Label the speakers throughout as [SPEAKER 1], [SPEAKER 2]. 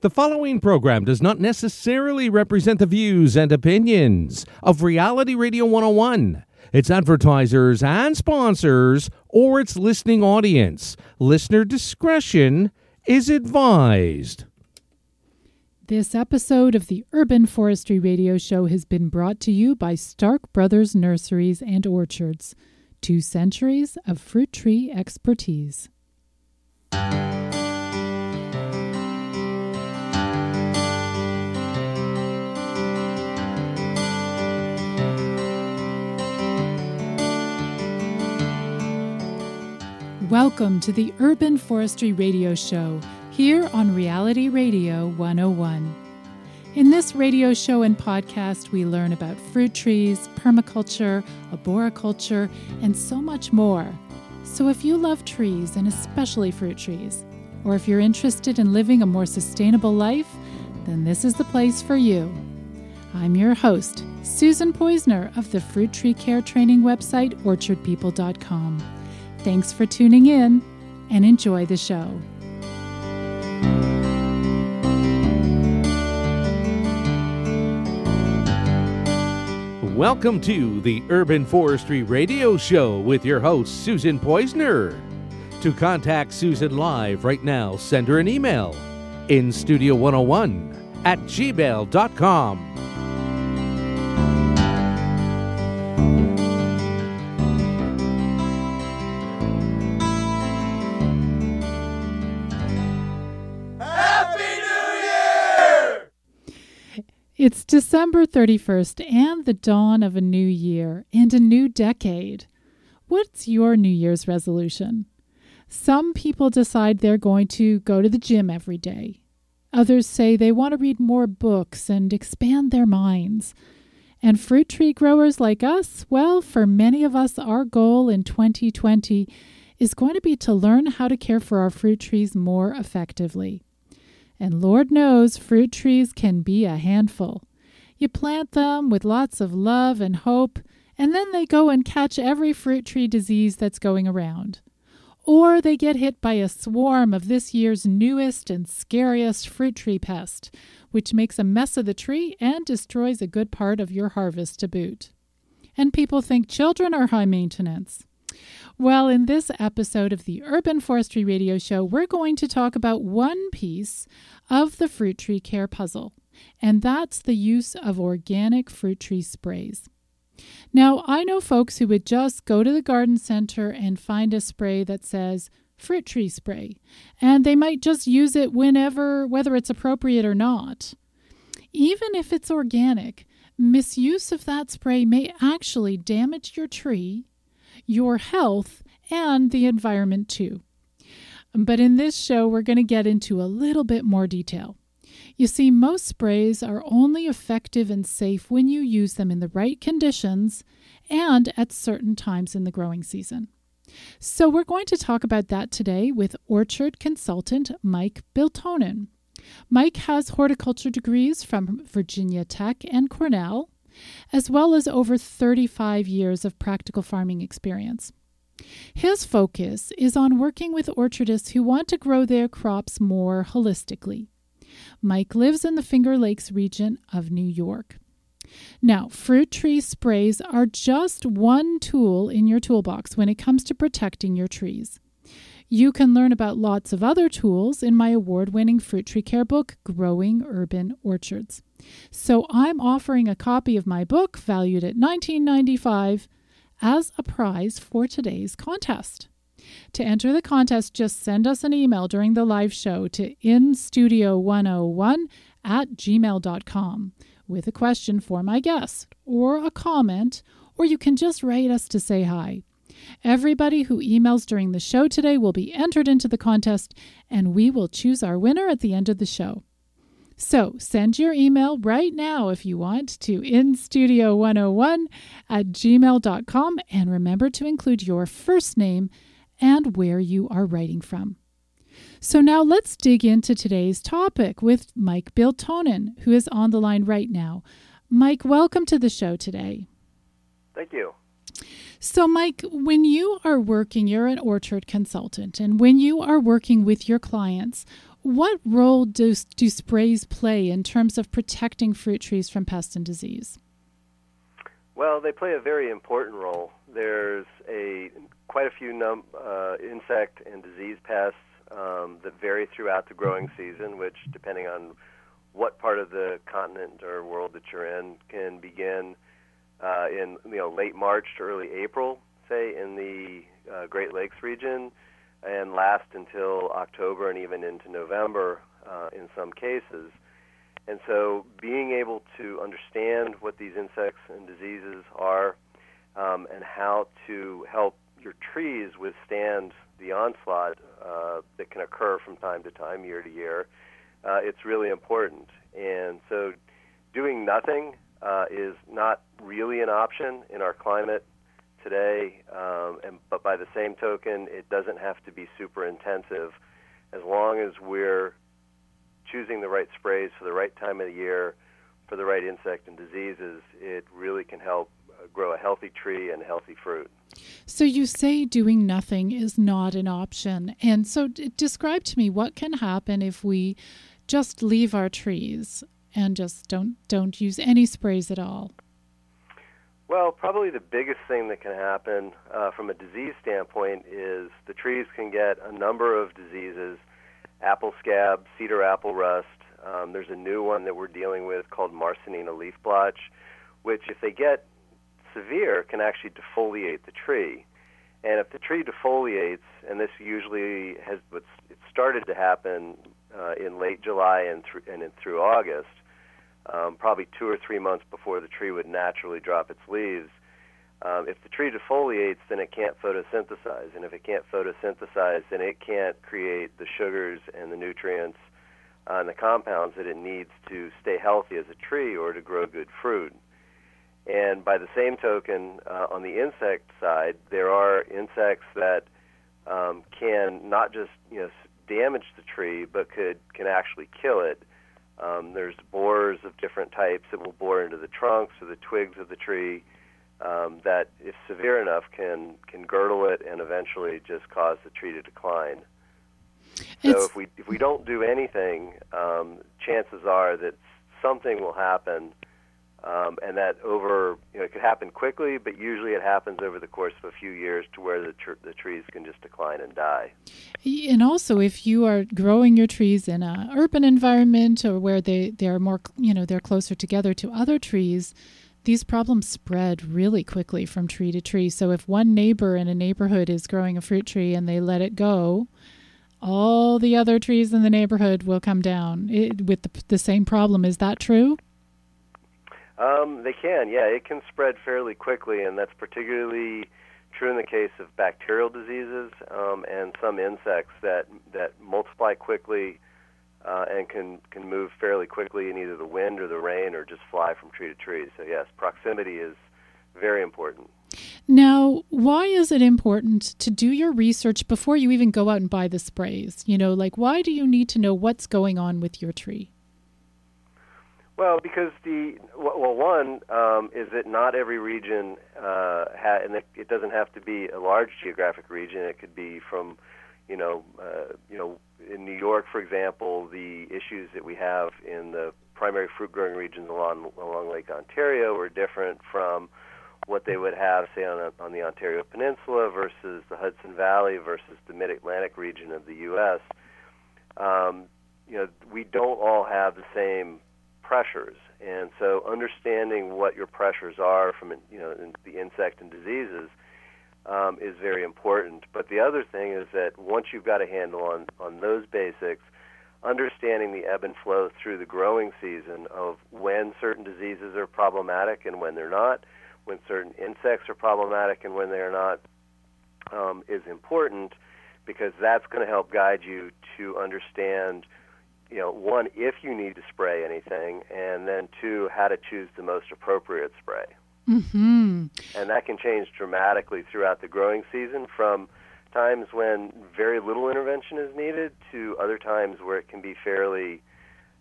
[SPEAKER 1] The following program does not necessarily represent the views and opinions of Reality Radio 101, its advertisers and sponsors, or its listening audience. Listener discretion is advised.
[SPEAKER 2] This episode of the Urban Forestry Radio Show has been brought to you by Stark Brothers Nurseries and Orchards, two centuries of fruit tree expertise. Welcome to the Urban Forestry Radio Show here on Reality Radio 101. In this radio show and podcast, we learn about fruit trees, permaculture, arboriculture, and so much more. So if you love trees, and especially fruit trees, or if you're interested in living a more sustainable life, then this is the place for you. I'm your host, Susan Poizner of the Fruit Tree Care Training website, orchardpeople.com. Thanks for tuning in and enjoy the show.
[SPEAKER 1] Welcome to the Urban Forestry Radio Show with your host, Susan Poizner. To contact Susan live right now, send her an email in studio101 at gmail.com.
[SPEAKER 2] It's December 31st and the dawn of a new year and a new decade. What's your New Year's resolution? Some people decide they're going to go to the gym every day. Others say they want to read more books and expand their minds. And fruit tree growers like us, well, for many of us, our goal in 2020 is going to be to learn how to care for our fruit trees more effectively. And Lord knows fruit trees can be a handful. You plant them with lots of love and hope, and then they go and catch every fruit tree disease that's going around. Or they get hit by a swarm of this year's newest and scariest fruit tree pest, which makes a mess of the tree and destroys a good part of your harvest to boot. And people think children are high maintenance. Well, in this episode of the Urban Forestry Radio Show, we're going to talk about one piece of the fruit tree care puzzle, and that's the use of organic fruit tree sprays. Now, I know folks who would just go to the garden center and find a spray that says fruit tree spray, and they might just use it whenever, whether it's appropriate or not. Even if it's organic, misuse of that spray may actually damage your tree your health, and the environment too. But in this show, we're going to get into a little bit more detail. You see, most sprays are only effective and safe when you use them in the right conditions and at certain times in the growing season. So, we're going to talk about that today with orchard consultant Mike Biltonen. Mike has horticulture degrees from Virginia Tech and Cornell, as well as over 35 years of practical farming experience. His focus is on working with orchardists who want to grow their crops more holistically. Mike lives in the Finger Lakes region of New York. Now, fruit tree sprays are just one tool in your toolbox when it comes to protecting your trees. You can learn about lots of other tools in my award winning fruit tree care book, Growing Urban Orchards. So I'm offering a copy of my book, valued at $19.95, as a prize for today's contest. To enter the contest, just send us an email during the live show to instudio101 at gmail.com with a question for my guest or a comment, or you can just write us to say hi. Everybody who emails during the show today will be entered into the contest, and we will choose our winner at the end of the show. So send your email right now if you want to instudio101 at gmail.com and remember to include your first name and where you are writing from. So now let's dig into today's topic with Mike Biltonen, who is on the line right now. Mike, welcome to the show today.
[SPEAKER 3] Thank you.
[SPEAKER 2] So, Mike, when you are working, you're an orchard consultant, and when you are working with your clients, what role do, do sprays play in terms of protecting fruit trees from pest and disease?
[SPEAKER 3] Well, they play a very important role. There's a quite a few num, uh, insect and disease pests um, that vary throughout the growing season, which, depending on what part of the continent or world that you're in, can begin uh, in you know late March to early April, say in the uh, Great Lakes region, and last until October and even into November uh, in some cases. And so, being able to understand what these insects and diseases are, um, and how to help your trees withstand the onslaught uh, that can occur from time to time, year to year, uh, it's really important. And so, doing nothing uh, is not really an option in our climate today. Um, and, but by the same token, it doesn't have to be super intensive as long as we're choosing the right sprays for the right time of the year for the right insect and diseases. It really can help uh, grow a healthy tree and healthy fruit.
[SPEAKER 2] So you say doing nothing is not an option. And so d- describe to me what can happen if we just leave our trees and just don't don't use any sprays at all.
[SPEAKER 3] Well, probably the biggest thing that can happen uh, from a disease standpoint is the trees can get a number of diseases apple scab, cedar apple rust. Um, there's a new one that we're dealing with called Marssonina leaf blotch, which, if they get severe, can actually defoliate the tree. And if the tree defoliates, and this usually has it started to happen uh, in late July and, and in, through August, um, probably two or three months before the tree would naturally drop its leaves. Um, if the tree defoliates, then it can't photosynthesize, and if it can't photosynthesize, then it can't create the sugars and the nutrients uh, and the compounds that it needs to stay healthy as a tree or to grow good fruit. And by the same token, uh, on the insect side, there are insects that um, can not just you know damage the tree, but could can actually kill it. Um, there's borers of different types that will bore into the trunks or the twigs of the tree um, that, if severe enough, can can girdle it and eventually just cause the tree to decline. So
[SPEAKER 2] It's-
[SPEAKER 3] if we if we don't do anything, um, chances are that something will happen, um, and that over you know it could happen quickly, but usually it happens over the course of a few years to where the tr- the trees can just decline and die.
[SPEAKER 2] And also, if you are growing your trees in an urban environment or where they they're more you know they're closer together to other trees, these problems spread really quickly from tree to tree. So if one neighbor in a neighborhood is growing a fruit tree and they let it go, all the other trees in the neighborhood will come down it, with the, the same problem. Is that true?
[SPEAKER 3] Um, they can, yeah. It can spread fairly quickly, and that's particularly true in the case of bacterial diseases um, and some insects that that multiply quickly uh, and can can move fairly quickly in either the wind or the rain, or just fly from tree to tree. So yes, proximity is very important.
[SPEAKER 2] Now, why is it important to do your research before you even go out and buy the sprays? You know, like why do you need to know what's going on with your tree?
[SPEAKER 3] Well, because the well, one um, is that not every region uh, ha- and it, doesn't have to be a large geographic region. It could be from, you know, uh, you know, in New York, for example, the issues that we have in the primary fruit growing regions along along Lake Ontario are different from what they would have, say, on, a, on the Ontario Peninsula versus the Hudson Valley versus the Mid Atlantic region of the U.S. Um, you know, we don't all have the same pressures, and so understanding what your pressures are from you know the insect and diseases um, is very important. But the other thing is that once you've got a handle on on those basics, understanding the ebb and flow through the growing season of when certain diseases are problematic and when they're not, when certain insects are problematic and when they're not, um, is important because that's going to help guide you to understand you know, one, if you need to spray anything, and then two, how to choose the most appropriate spray.
[SPEAKER 2] Hmm.
[SPEAKER 3] And that can change dramatically throughout the growing season from times when very little intervention is needed to other times where it can be fairly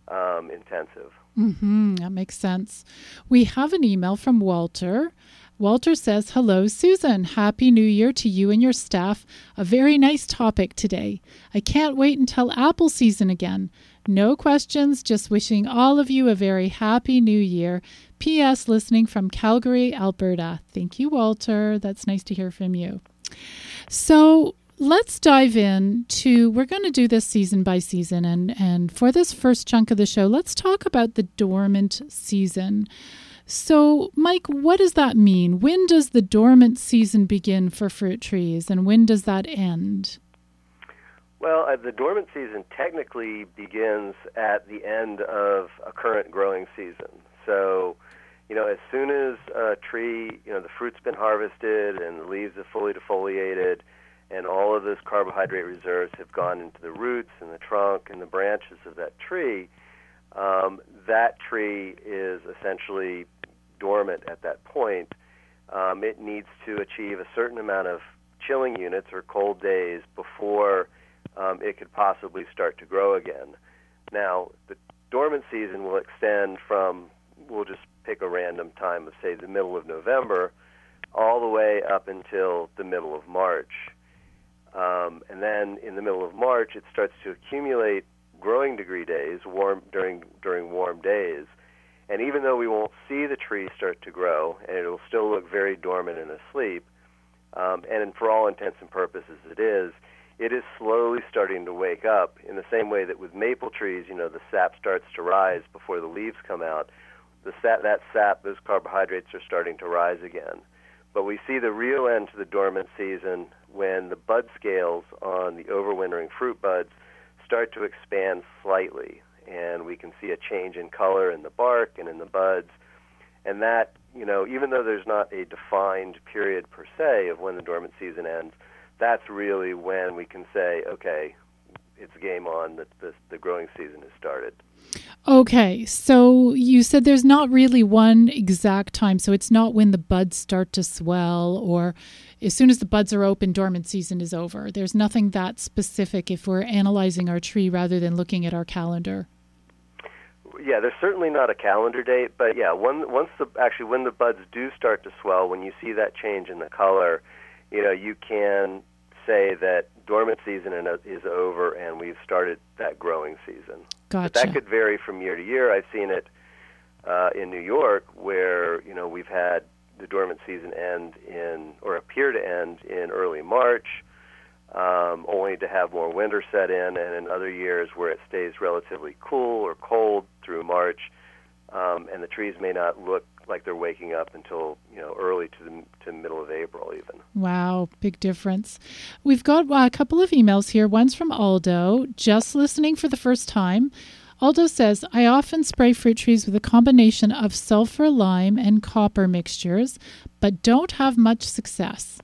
[SPEAKER 3] um, intensive.
[SPEAKER 2] Hmm. That makes sense. We have an email from Walter. Walter says, Hello, Susan. Happy New Year to you and your staff. A very nice topic today. I can't wait until apple season again. No questions, just wishing all of you a very happy new year. P.S. Listening from Calgary, Alberta. Thank you, Walter. That's nice to hear from you. So, let's dive in to we're going to do this season by season and and for this first chunk of the show let's talk about the dormant season so, Mike, what does that mean? When does the dormant season begin for fruit trees and when does that end?
[SPEAKER 3] Well, uh, the dormant season technically begins at the end of a current growing season. So, you know, as soon as a tree, you know, the fruit's been harvested and the leaves have fully defoliated and all of those carbohydrate reserves have gone into the roots and the trunk and the branches of that tree, um, that tree is essentially dormant at that point. Um, it needs to achieve a certain amount of chilling units or cold days before um, it could possibly start to grow again. Now, the dormant season will extend from, we'll just pick a random time of, say, the middle of November, all the way up until the middle of March. Um, and then in the middle of March, it starts to accumulate growing degree days warm during during warm days. And even though we won't see the tree start to grow, and it'll still look very dormant and asleep, um, and for all intents and purposes it is, it is slowly starting to wake up in the same way that with maple trees, you know, the sap starts to rise before the leaves come out. The sap, that sap, those carbohydrates are starting to rise again. But we see the real end to the dormant season when the bud scales on the overwintering fruit buds start to expand slightly, and we can see a change in color in the bark and in the buds. And that, you know, even though there's not a defined period per se of when the dormant season ends, that's really when we can say, okay, it's game on. The, the, the growing season has started.
[SPEAKER 2] Okay, so you said there's not really one exact time. So it's not when the buds start to swell or as soon as the buds are open, dormant season is over. There's nothing that specific if we're analyzing our tree rather than looking at our calendar.
[SPEAKER 3] Yeah, there's certainly not a calendar date, but yeah, when, once the actually when the buds do start to swell, when you see that change in the color, you know you can say that dormant season is over and we've started that growing season.
[SPEAKER 2] Gotcha.
[SPEAKER 3] But that could vary from year to year. I've seen it uh, in New York where you know we've had the dormant season end in or appear to end in early March, um, only to have more winter set in, and in other years where it stays relatively cool or cold through March, um, and the trees may not look like they're waking up until you know early to the to middle of April even.
[SPEAKER 2] Wow, big difference. We've got uh, a couple of emails here. One's from Aldo, just listening for the first time. Aldo says, I often spray fruit trees with a combination of sulfur, lime, and copper mixtures, but don't have much success.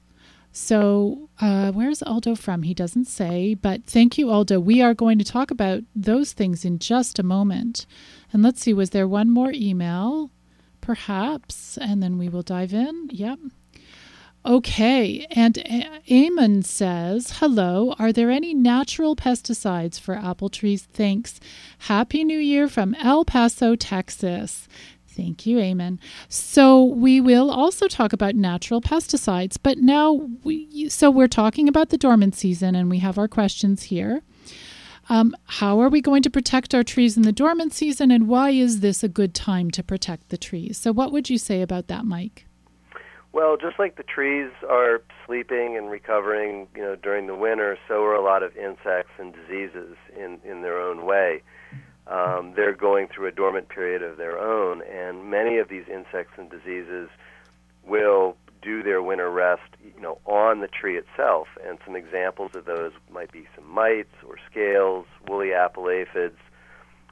[SPEAKER 2] So, uh, where's Aldo from? He doesn't say, but thank you, Aldo. We are going to talk about those things in just a moment. And let's see, was there one more email? Perhaps. And then we will dive in. Yep. Okay, and Eamon says, Hello, are there any natural pesticides for apple trees? Thanks. Happy New Year from El Paso, Texas. Thank you, Eamon. So we will also talk about natural pesticides, but now we so we're talking about the dormant season and we have our questions here. Um, how are we going to protect our trees in the dormant season and why is this a good time to protect the trees? So what would you say about that, Mike?
[SPEAKER 3] Well, just like the trees are sleeping and recovering, you know, during the winter, so are a lot of insects and diseases in in their own way. Um, they're going through a dormant period of their own, and many of these insects and diseases will do their winter rest, you know, on the tree itself. And some examples of those might be some mites or scales, woolly apple aphids,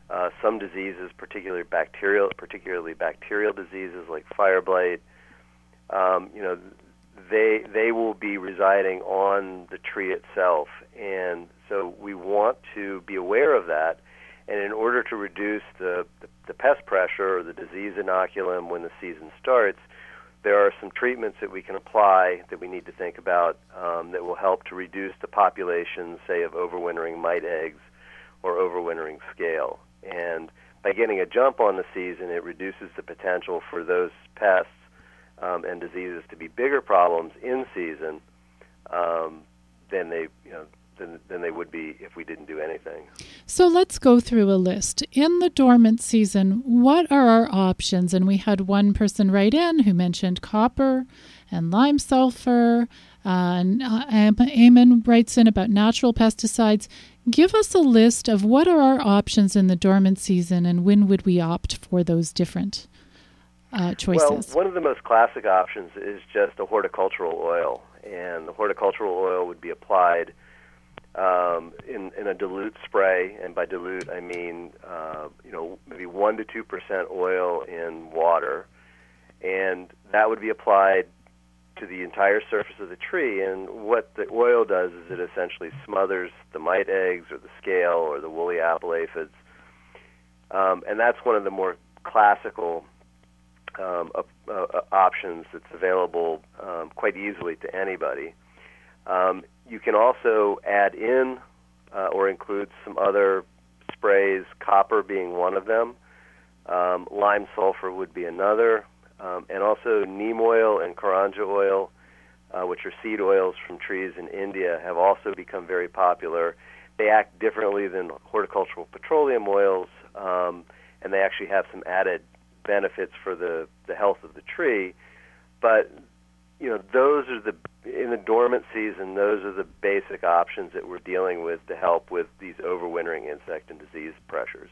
[SPEAKER 3] uh, some diseases, particularly bacterial, particularly bacterial diseases like fire blight um, you know, they they will be residing on the tree itself, and so we want to be aware of that. And in order to reduce the, the, the pest pressure or the disease inoculum when the season starts, some treatments that we can apply that we need to think about um, that will help to reduce the population, say, of overwintering mite eggs or overwintering scale. And by getting a jump on the season, it reduces the potential for those pests um, and diseases to be bigger problems in season um, than they you know than, than they would be if we didn't do anything.
[SPEAKER 2] So let's go through a list. In the dormant season, what are our options? And we had one person write in who mentioned copper and lime sulfur. Uh, and uh, Eamon writes in about natural pesticides. Give us a list of what are our options in the dormant season and when would we opt for those different uh, choices?
[SPEAKER 3] Well, one of the most classic options is just a horticultural oil. And the horticultural oil would be applied um, in, in a dilute spray, and by dilute I mean uh, you know maybe one to two percent oil in water, and that would be applied to the entire surface of the tree. And what the oil does is it essentially smothers the mite eggs or the scale or the woolly apple aphids, um, and that's one of the more classical um, uh, uh, options that's available um, quite easily to anybody. Um, you can also add in uh, or include some other sprays, copper being one of them. Um, lime sulfur would be another, um, and also neem oil and karanja oil, uh, which are seed oils from trees in India, have also become very popular. They act differently than horticultural petroleum oils, um, and they actually have some added benefits for the, the health of the tree. But you know, those are the in the dormant season. Those are the basic options that we're dealing with to help with these overwintering insect and disease pressures.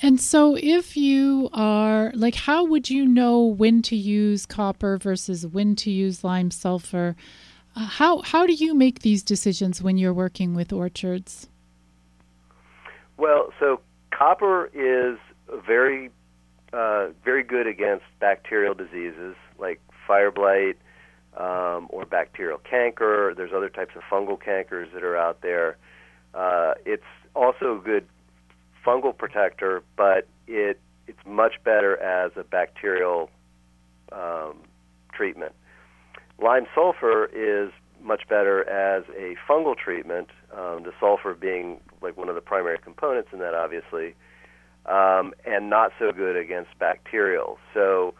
[SPEAKER 2] And so, if you are like, how would you know when to use copper versus when to use lime sulfur? Uh, how how do you make these decisions when you're working with orchards?
[SPEAKER 3] Well, so copper is very uh, very good against bacterial diseases like fire blight, um, or bacterial canker. There's other types of fungal cankers that are out there. Uh, it's also a good fungal protector, but it it's much better as a bacterial um, treatment. Lime sulfur is much better as a fungal treatment. Um, the sulfur being like one of the primary components in that, obviously, um, and not so good against bacterial. So,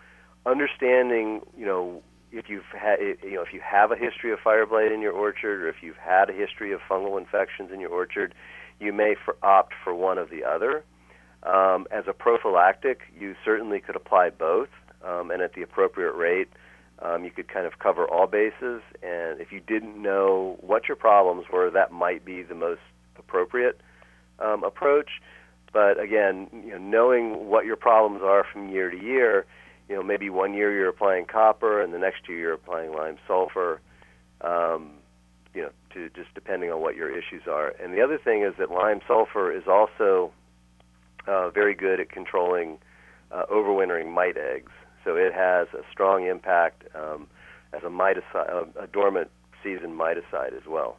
[SPEAKER 3] understanding you know if you've had you know if you have a history of fire blight in your orchard or if you've had a history of fungal infections in your orchard, you may for, opt for one of the other. Um, as a prophylactic, you certainly could apply both, um, and at the appropriate rate, um, you could kind of cover all bases. And if you didn't know what your problems were, that might be the most appropriate um, approach. But again, you know, knowing what your problems are from year to year you know, maybe one year you're applying copper and the next year you're applying lime sulfur, um, you know, to just depending on what your issues are. And the other thing is that lime sulfur is also uh, very good at controlling uh, overwintering mite eggs. So it has a strong impact um, as a miticide, a dormant season miticide as well.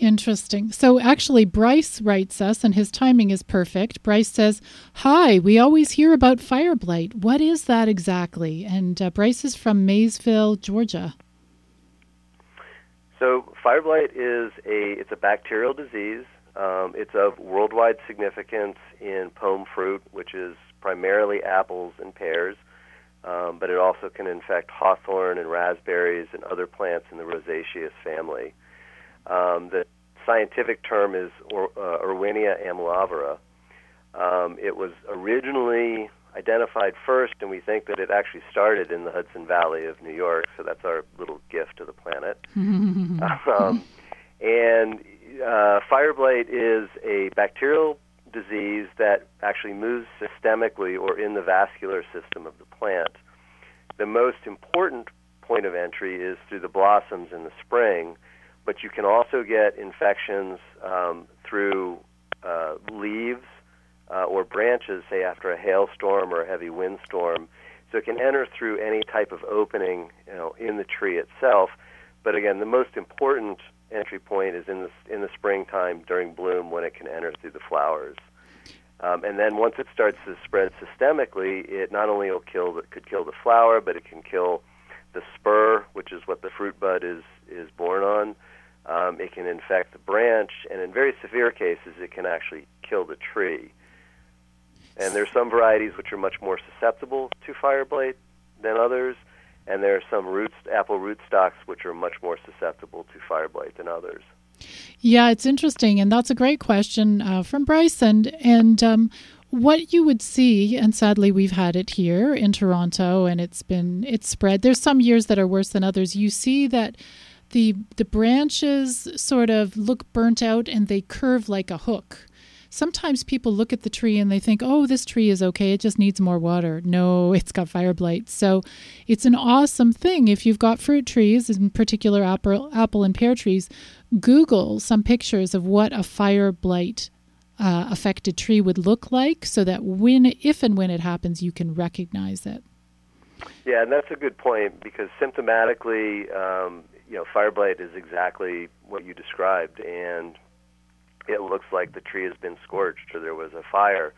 [SPEAKER 2] Interesting. So actually, Bryce writes us, and his timing is perfect. Bryce says, Hi, we always hear about fire blight. What is that exactly? And uh, Bryce is from Maysville, Georgia.
[SPEAKER 3] So fire blight is a it's a bacterial disease. Um, it's of worldwide significance in pome fruit, which is primarily apples and pears, um, but it also can infect hawthorn and raspberries and other plants in the Rosaceae family. Um, the scientific term is or, uh, Erwinia amylovora. Um, it was originally identified first, and we think that it actually started in the Hudson Valley of New York. So that's our little gift to the planet. um, and uh, fire blight is a bacterial disease that actually moves systemically or in the vascular system of the plant. The most important point of entry is through the blossoms in the spring but you can also get infections um, through uh, leaves uh, or branches, say after a hailstorm or a heavy windstorm. So it can enter through any type of opening, you know, in the tree itself. But again, the most important entry point is in the in the springtime during bloom when it can enter through the flowers. Um, and then once it starts to spread systemically, it not only will kill the, could kill the flower, but it can kill the spur, which is what the fruit bud is is born on. Um, it can infect the branch, and in very severe cases, it can actually kill the tree. And there's some varieties which are much more susceptible to fire blight than others. and there are some roots, apple rootstocks which are much more susceptible to fire blight than others.
[SPEAKER 2] Yeah, it's interesting, and that's a great question uh, from Bryson. And um, what you would see, and sadly we've had it here in Toronto, and it's been it's spread. There's some years that are worse than others. You see that the the branches sort of look burnt out and they curve like a hook sometimes people look at the tree and they think, oh, this tree is okay, it just needs more water. No, it's got fire blight. So it's an awesome thing. If you've got fruit trees, in particular apple, apple and pear trees, Google some pictures of what a fire blight uh, affected tree would look like so that when, if and when it happens, you can recognize it.
[SPEAKER 3] Yeah, and that's a good point because symptomatically, um, you know, fire blight is exactly what you described, and it looks like the tree has been scorched or there was a fire.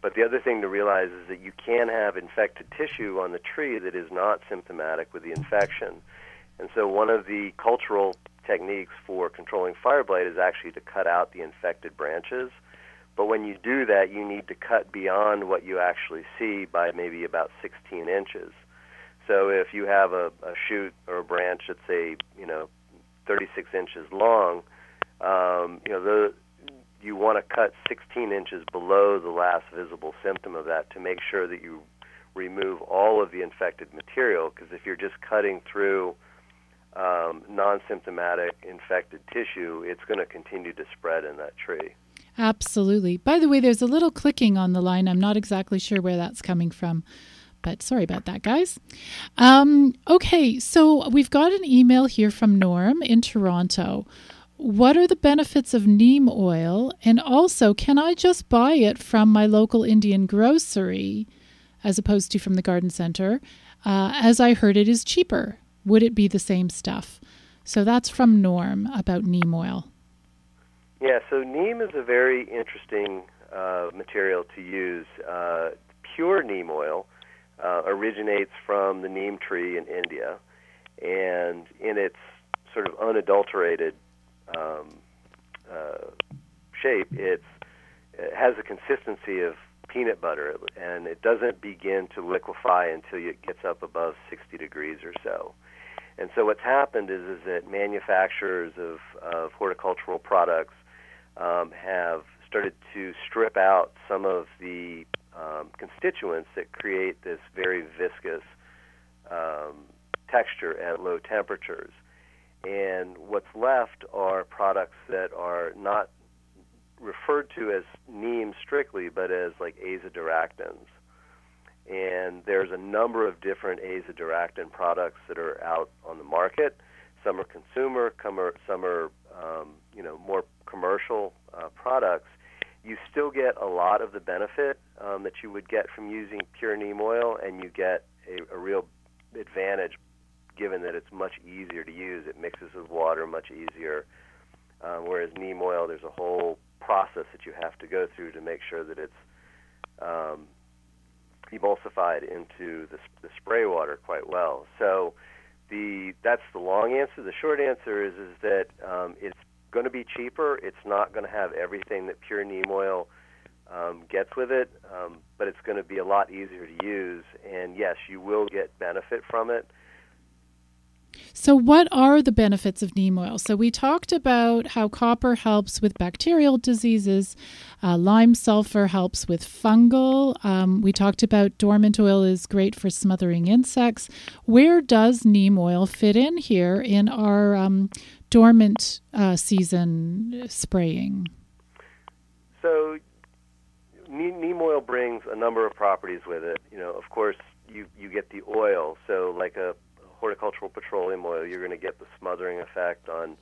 [SPEAKER 3] But the other thing to realize is that you can have infected tissue on the tree that is not symptomatic with the infection. And so one of the cultural techniques for controlling fire blight is actually to cut out the infected branches. But when you do that, you need to cut beyond what you actually see by maybe about 16 inches. So if you have a, a shoot or a branch that's say, you know, 36 inches long, um, you know, the, you want to cut 16 inches below the last visible symptom of that to make sure that you remove all of the infected material. Because if you're just cutting through um, non-symptomatic infected tissue, it's going to continue to spread in that tree.
[SPEAKER 2] Absolutely. By the way, there's a little clicking on the line. I'm not exactly sure where that's coming from. But sorry about that, guys. Um, okay, so we've got an email here from Norm in Toronto what are the benefits of neem oil? And also, can I just buy it from my local Indian grocery as opposed to from the garden center? Uh, as I heard, it is cheaper. Would it be the same stuff? So that's from Norm about neem oil.
[SPEAKER 3] Yeah, so neem is a very interesting uh, material to use. Uh, pure neem oil uh, originates from the neem tree in India, and in its sort of unadulterated um, uh, shape, it's, it has a consistency of peanut butter, and it doesn't begin to liquefy until it gets up above 60 degrees or so. And so what's happened is, is that manufacturers of, of horticultural products um, have started to strip out some of the um, constituents that create this very viscous um, texture at low temperatures and what's left are products that are not referred to as neem strictly, but as like azadirachtins. And there's a number of different azadirachtin products that are out on the market. Some are consumer, some are, some are um, you know more commercial uh, products. You still get a lot of the benefit um, that you would get from using pure neem oil, and you get a, a real advantage given that it's much easier to use. It mixes with water much easier. Um, whereas neem oil, there's a whole process that you have to go through to make sure that it's um, emulsified into the, the spray water quite well. So the that's the long answer. The short answer is is that um, it's going to be cheaper. It's not going to have everything that pure neem oil um, gets with it, um, but it's going to be a lot easier to use. And yes, you will get benefit from it.
[SPEAKER 2] So, what are the benefits of neem oil? So, we talked about how copper helps with bacterial diseases, uh, lime sulfur helps with fungal. Um, we talked about dormant oil is great for smothering insects. Where does neem oil fit in here in our um, dormant uh, season spraying?
[SPEAKER 3] So, neem oil brings a number of properties with it. You know, of course, you you get the oil. So, like a horticultural petroleum oil, you're going to get the smothering effect on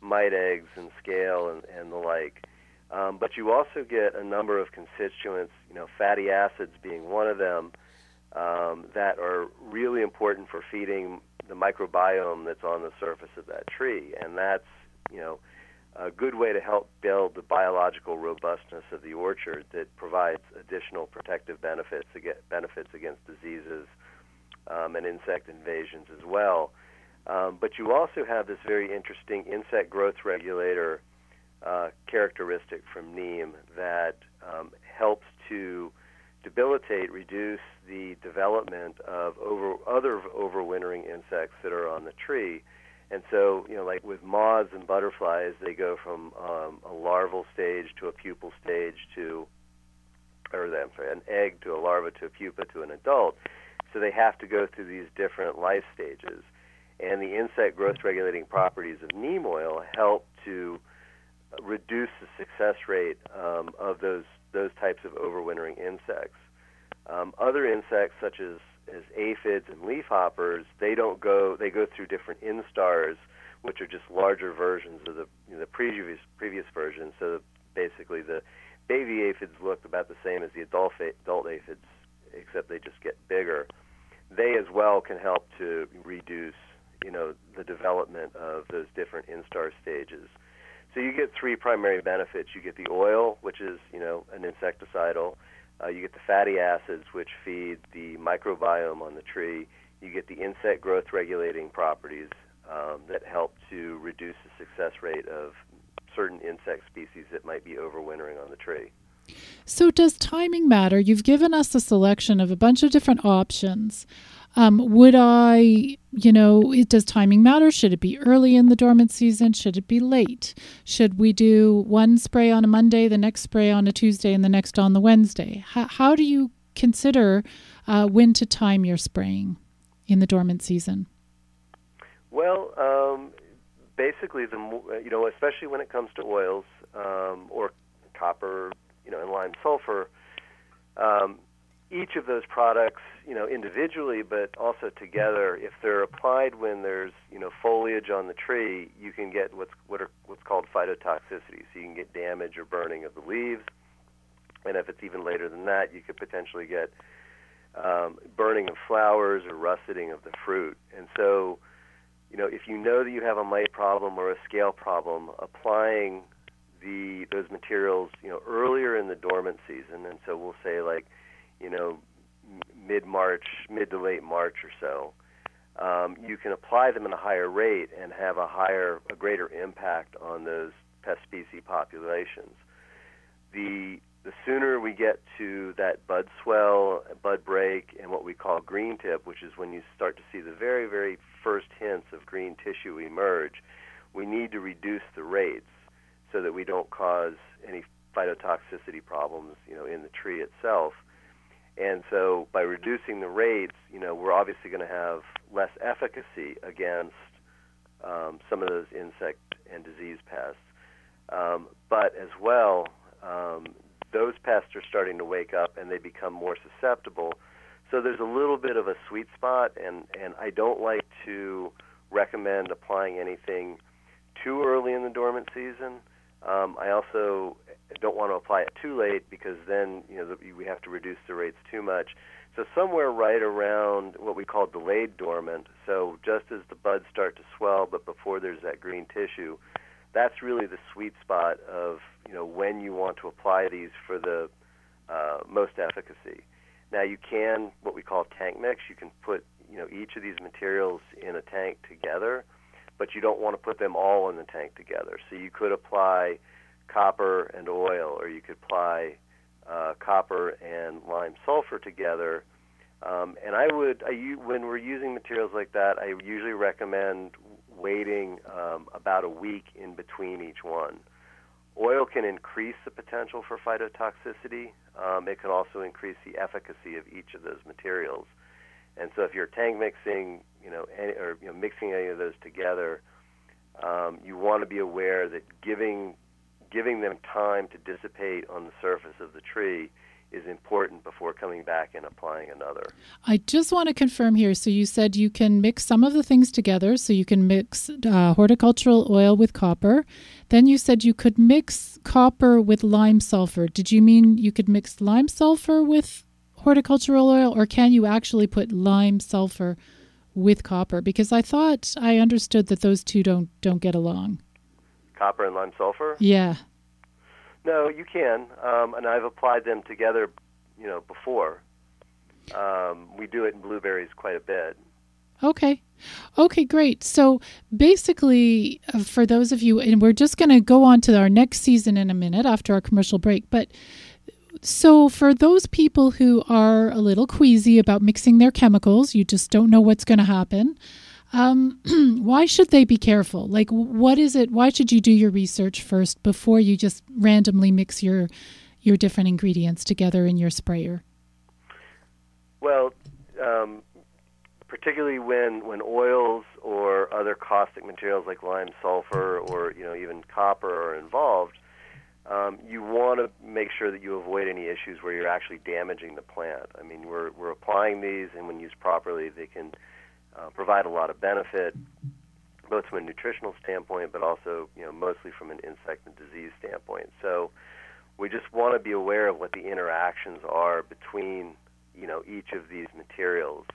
[SPEAKER 3] mite eggs and scale and, and the like. Um, but you also get a number of constituents, you know, fatty acids being one of them, um, that are really important for feeding the microbiome that's on the surface of that tree. And that's, you know, a good way to help build the biological robustness of the orchard that provides additional protective benefits, benefits against diseases um, and insect invasions as well. Um, but you also have this very interesting insect growth regulator uh, characteristic from neem that um, helps to debilitate, reduce the development of over other overwintering insects that are on the tree. And so, you know, like with moths and butterflies, they go from um, a larval stage to a pupal stage to, or I'm sorry, an egg to a larva to a pupa to an adult. So they have to go through these different life stages. And the insect growth regulating properties of neem oil help to reduce the success rate um, of those those types of overwintering insects. Um, other insects such as as aphids and leafhoppers, they don't go. They go through different instars, which are just larger versions of the you know, the previous previous version. So basically, the baby aphids look about the same as the adult adult aphids, except they just get bigger. They as well can help to reduce you know the development of those different instar stages. So you get three primary benefits. You get the oil, which is you know an insecticidal. Uh, you get the fatty acids, which feed the microbiome on the tree. You get the insect growth regulating properties um, that help to reduce the success rate of certain insect species that might be overwintering on the tree.
[SPEAKER 2] So, does timing matter? You've given us a selection of a bunch of different options. Um, would I, you know, it, does timing matter? Should it be early in the dormant season? Should it be late? Should we do one spray on a Monday, the next spray on a Tuesday, and the next on the Wednesday? How, how do you consider uh, when to time your spraying in the dormant season?
[SPEAKER 3] Well, um, basically, the you know, especially when it comes to oils um, or copper, you know, and lime sulfur. Um, each of those products, you know, individually, but also together, if they're applied when there's, you know, foliage on the tree, you can get what's what are what's called phytotoxicity. So you can get damage or burning of the leaves, and if it's even later than that, you could potentially get um, burning of flowers or russeting of the fruit. And so, you know, if you know that you have a mite problem or a scale problem, applying the those materials, you know, earlier in the dormant season, and so we'll say like you know, mid March, mid to late March or so, um, you can apply them at a higher rate and have a higher, a greater impact on those pest species populations. The the sooner we get to that bud swell, bud break, and what we call green tip, which is when you start to see the very, very first hints of green tissue emerge, we need to reduce the rates so that we don't cause any phytotoxicity problems, you know, in the tree itself. And so by reducing the rates, you know, we're obviously going to have less efficacy against um, some of those insect and disease pests. Um, but as well, um, those pests are starting to wake up and they become more susceptible. So there's a little bit of a sweet spot, and, and I don't like to recommend applying anything too early in the dormant season. Um, I also don't want to apply it too late because then you know we have to reduce the rates too much. So somewhere right around what we call delayed dormant, so just as the buds start to swell, but before there's that green tissue, that's really the sweet spot of you know when you want to apply these for the uh, most efficacy. Now you can what we call tank mix. You can put you know each of these materials in a tank together, but you don't want to put them all in the tank together. So you could apply copper and oil, or you could apply uh, copper and lime sulfur together. Um, and I would, I, when we're using materials like that, I usually recommend waiting um, about a week in between each one. Oil can increase the potential for phytotoxicity. Um, it can also increase the efficacy of each of those materials. And so, if you're tank mixing, you know, any, or you know, mixing any of those together, um, you want to be aware that giving giving them time to dissipate on the surface of the tree is important before coming back and applying another.
[SPEAKER 2] I just want to confirm here. So you said you can mix some of the things together. So you can mix uh, horticultural oil with copper. Then you said you could mix copper with lime sulfur. Did you mean you could mix lime sulfur with horticultural oil, or can you actually put lime sulfur with copper? Because I thought I understood that those two don't don't get along
[SPEAKER 3] copper and lime sulfur?
[SPEAKER 2] Yeah.
[SPEAKER 3] No, you can, um, and I've applied them together, you know, before. Um, we do it in blueberries quite a bit.
[SPEAKER 2] Okay. Okay, great. So basically, uh, for those of you, and we're just going to go on to our next season in a minute after our commercial break, but So, for those people who are a little queasy about mixing their chemicals, you just don't know what's going to happen. Um, why should they be careful? Like, what is it? Why should you do your research first before you just randomly mix your your different ingredients together in your sprayer?
[SPEAKER 3] Well, um, particularly when when oils or other caustic materials like lime sulfur or you know even copper are involved, um, you want to make sure that you avoid any issues where you're actually damaging the plant. I mean, we're we're applying these, and when used properly, they can uh, provide a lot of benefit, both from a nutritional standpoint, but also you know mostly from an insect and disease standpoint. So we just want to be aware of what the interactions are between you know each of these materials,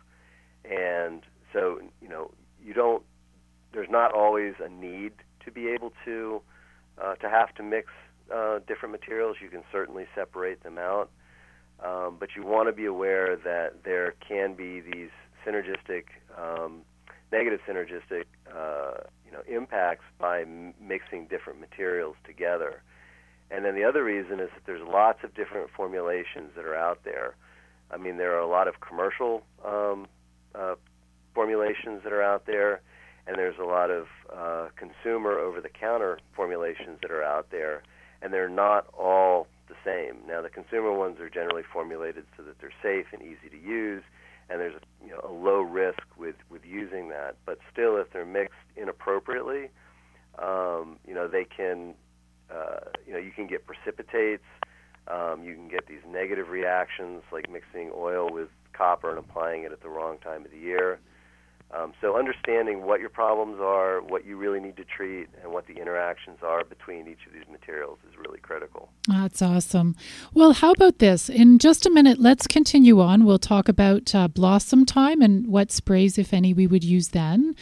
[SPEAKER 3] and so you know you don't. There's not always a need to be able to uh, to have to mix uh, different materials. You can certainly separate them out, um, but you want to be aware that there can be these synergistic, um, negative synergistic, uh, you know, impacts by m- mixing different materials together. And then the other reason is that there's lots of different formulations that are out there. I mean, there are a lot of commercial um, uh, formulations that are out there, and there's a lot of uh, consumer over-the-counter formulations that are out there, and they're not all the same. Now, the consumer ones are generally formulated so that they're safe and easy to use, and there's a, you know, a low risk with, with using that. But still, if they're mixed inappropriately, um, you know, they can, uh, you know, you can get precipitates. Um, you can get these negative reactions like mixing oil with copper and applying it at the wrong time of the year. Um, so understanding what your problems are, what you really need to treat, and what the interactions are between each of these materials is really critical.
[SPEAKER 2] That's awesome. Well, how about this? In just a minute, let's continue on. We'll talk about uh, blossom time and what sprays, if any, we would use then.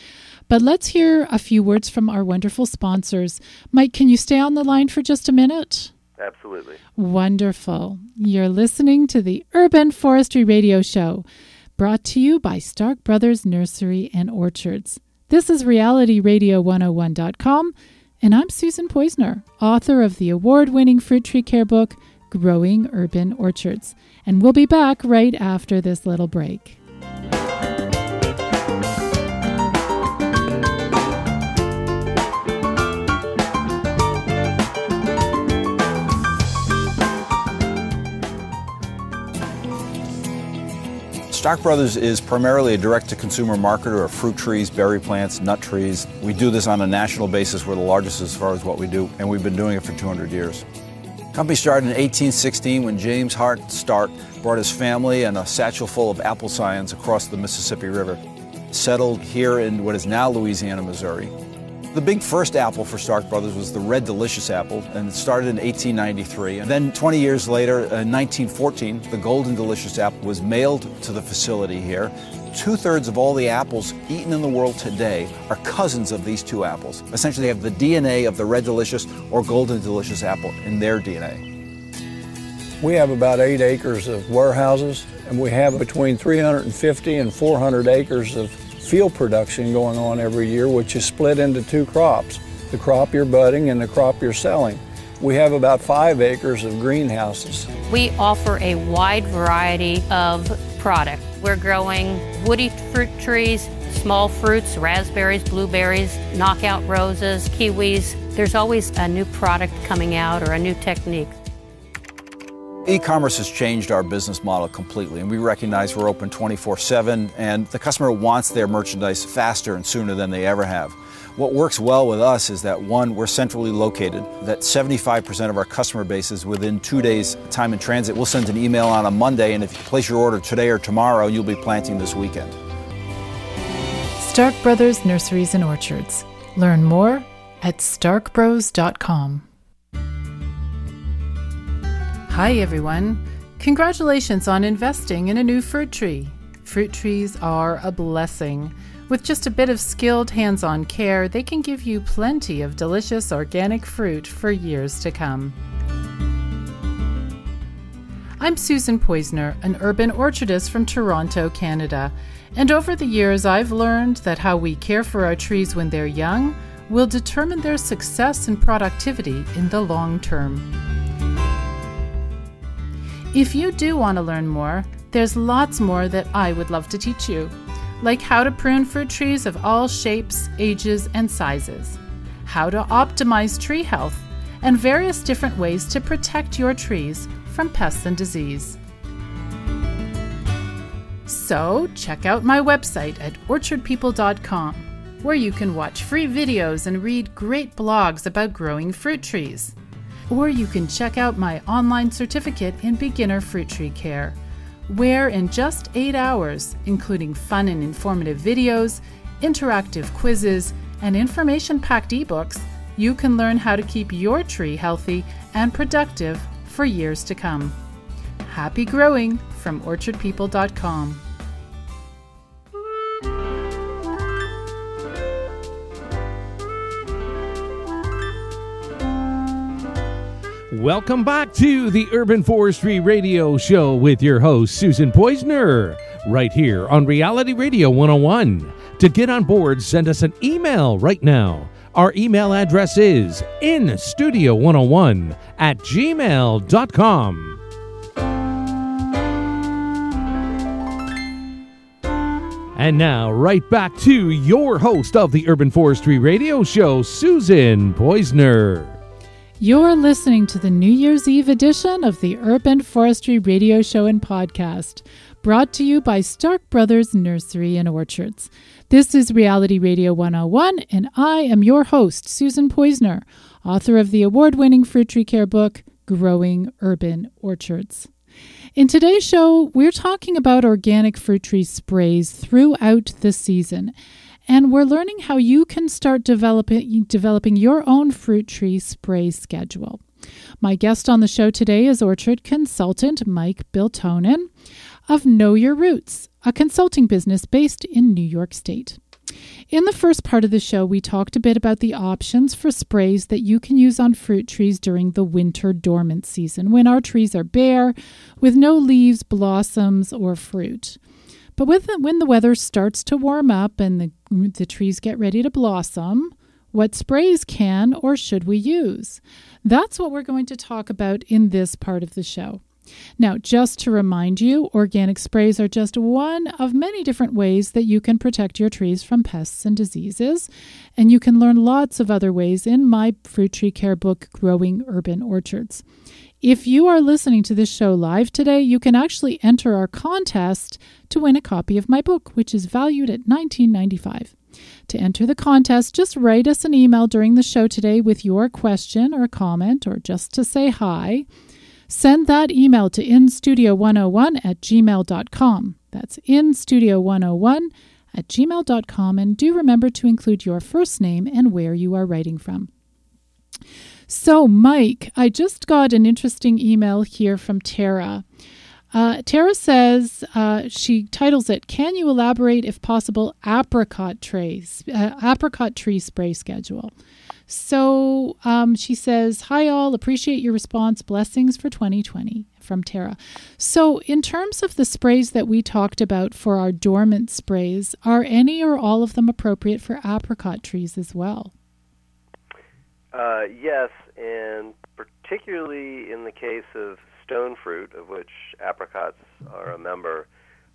[SPEAKER 2] But let's hear a few words from our wonderful sponsors. Mike, can you stay on the line for just a minute?
[SPEAKER 3] Absolutely.
[SPEAKER 2] Wonderful. You're listening to the Urban Forestry Radio Show brought to you by Stark Brothers Nursery and Orchards. This is RealityRadio101.com, and I'm Susan Poizner, author of the award winning fruit tree care book, Growing Urban Orchards. And we'll be back right after this little break.
[SPEAKER 4] Stark Brothers is primarily a direct-to-consumer marketer of fruit trees, berry plants, nut trees. We do this on a national basis. We're the largest as far as what we do, and we've been doing it for 200 years. Company started in 1816 when James Hart Stark brought his family and a satchel full of apple scions across the Mississippi River. Settled here in what is now Louisiana, Missouri. The big first apple for Stark Brothers was the Red Delicious apple, and it started in 1893. And then 20 years later, uh, in 1914, the Golden Delicious apple was mailed to the facility here. Two thirds of all the apples eaten in the world today are cousins of these two apples. Essentially, they have the DNA of the Red Delicious or Golden Delicious apple in their DNA.
[SPEAKER 5] We have about eight acres of warehouses, and we have between 350 and 400 acres of field production going on every year, which is split into two crops the crop you're budding and the crop you're selling. We have about five acres of greenhouses.
[SPEAKER 6] We offer a wide variety of product. We're growing woody fruit trees, small fruits, raspberries, blueberries, knockout roses, kiwis. There's always a new product coming out or a new technique.
[SPEAKER 4] E-commerce has changed our business model completely, and we recognize we're open 24/7, and the customer wants their merchandise faster and sooner than they ever have. What works well with us is that one, we're centrally located, that 75% of our customer base is within two days time in transit. We'll send an email on a Monday, and if you place your order today or tomorrow, you'll be planting this weekend.
[SPEAKER 2] Stark Brothers Nurseries and Orchards. Learn more at starkbros.com. Hi, everyone. Congratulations on investing in a new fruit tree. Fruit trees are a blessing. With just a bit of skilled hands on care, they can give you plenty of delicious organic fruit for years to come. I'm Susan Poizner, an urban orchardist from Toronto, Canada, and over the years I've learned that how we care for our trees when they're young will determine their success and productivity in the long term. If you do want to learn more, there's lots more that I would love to teach you, like how to prune fruit trees of all shapes, ages, and sizes, how to optimize tree health, and various different ways to protect your trees from pests and disease. So, check out my website at orchardpeople.com, where you can watch free videos and read great blogs about growing fruit trees. Or you can check out my online certificate in beginner fruit tree care, where in just eight hours, including fun and informative videos, interactive quizzes, and information packed ebooks, you can learn how to keep your tree healthy and productive for years to come. Happy growing from orchardpeople.com.
[SPEAKER 1] Welcome back to the Urban Forestry Radio Show with your host, Susan Poizner, right here on Reality Radio 101. To get on board, send us an email right now. Our email address is instudio101 at gmail.com. And now, right back to your host of the Urban Forestry Radio Show, Susan Poizner.
[SPEAKER 2] You're listening to the New Year's Eve edition of the Urban Forestry Radio Show and Podcast, brought to you by Stark Brothers Nursery and Orchards. This is Reality Radio 101, and I am your host, Susan Poizner, author of the award winning fruit tree care book, Growing Urban Orchards. In today's show, we're talking about organic fruit tree sprays throughout the season and we're learning how you can start developing developing your own fruit tree spray schedule. My guest on the show today is orchard consultant Mike Biltonen of Know Your Roots, a consulting business based in New York State. In the first part of the show, we talked a bit about the options for sprays that you can use on fruit trees during the winter dormant season when our trees are bare with no leaves, blossoms, or fruit. But with when the weather starts to warm up and the, the trees get ready to blossom, what sprays can or should we use? That's what we're going to talk about in this part of the show. Now, just to remind you, organic sprays are just one of many different ways that you can protect your trees from pests and diseases. And you can learn lots of other ways in my fruit tree care book, Growing Urban Orchards. If you are listening to this show live today, you can actually enter our contest to win a copy of my book, which is valued at $19.95. To enter the contest, just write us an email during the show today with your question or comment or just to say hi. Send that email to instudio101 at gmail.com. That's instudio101 at gmail.com. And do remember to include your first name and where you are writing from. So, Mike, I just got an interesting email here from Tara. Uh, Tara says uh, she titles it "Can you elaborate, if possible, apricot trays, uh, apricot tree spray schedule?" So um, she says, "Hi all, appreciate your response. Blessings for 2020." From Tara. So, in terms of the sprays that we talked about for our dormant sprays, are any or all of them appropriate for apricot trees as well?
[SPEAKER 3] Uh, yes, and particularly in the case of stone fruit, of which apricots are a member,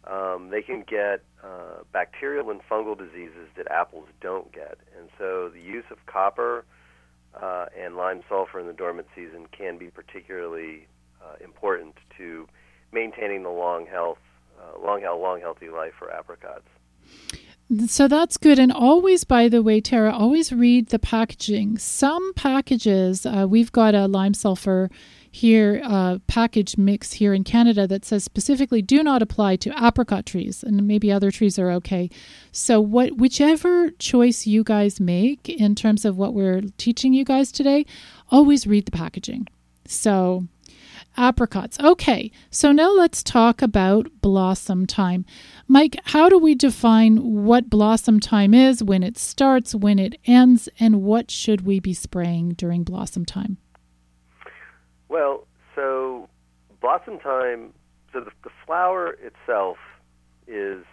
[SPEAKER 3] um, they can get uh, bacterial and fungal diseases that apples don't get. And so the use of copper uh, and lime sulfur in the dormant season can be particularly uh, important to maintaining the long health, uh, long, long healthy life for apricots.
[SPEAKER 2] So that's good. And always, by the way, Tara, always read the packaging. Some packages, uh, we've got a lime sulfur here, uh, package mix here in Canada that says specifically do not apply to apricot trees, and maybe other trees are okay. So, what, whichever choice you guys make in terms of what we're teaching you guys today, always read the packaging. So, apricots. Okay, so now let's talk about blossom time. Mike, how do we define what blossom time is, when it starts, when it ends, and what should we be spraying during blossom time?
[SPEAKER 3] Well, so blossom time, so the, the flower itself is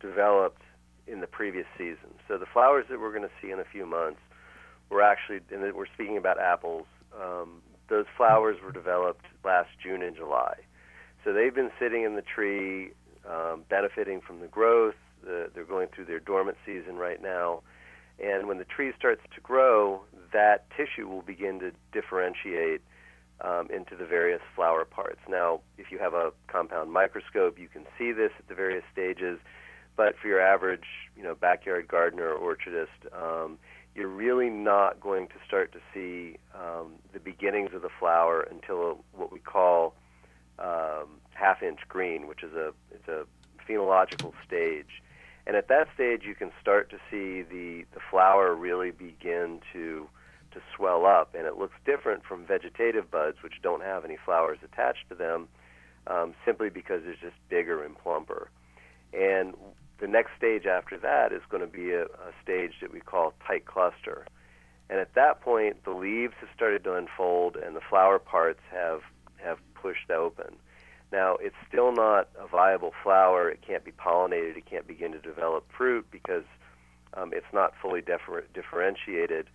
[SPEAKER 3] developed in the previous season. So the flowers that we're going to see in a few months were actually, and we're speaking about apples, um, those flowers were developed last June and July. So they've been sitting in the tree, um, benefiting from the growth. The, they're going through their dormant season right now. And when the tree starts to grow, that tissue will begin to differentiate um, into the various flower parts. Now, if you have a compound microscope, you can see this at the various stages. But for your average, you know, backyard gardener or orchardist, um, you're really not going to start to see um, the beginnings of the flower until what we call um, half-inch green, which is a it's a phenological stage. And at that stage, you can start to see the the flower really begin to to swell up, and it looks different from vegetative buds, which don't have any flowers attached to them, um, simply because it's just bigger and plumper. And the next stage after that is going to be a, a stage that we call tight cluster. And at that point, the leaves have started to unfold, and the flower parts have have pushed open. Now, it's still not a viable flower. It can't be pollinated. It can't begin to develop fruit because um, it's not fully differ- differentiated.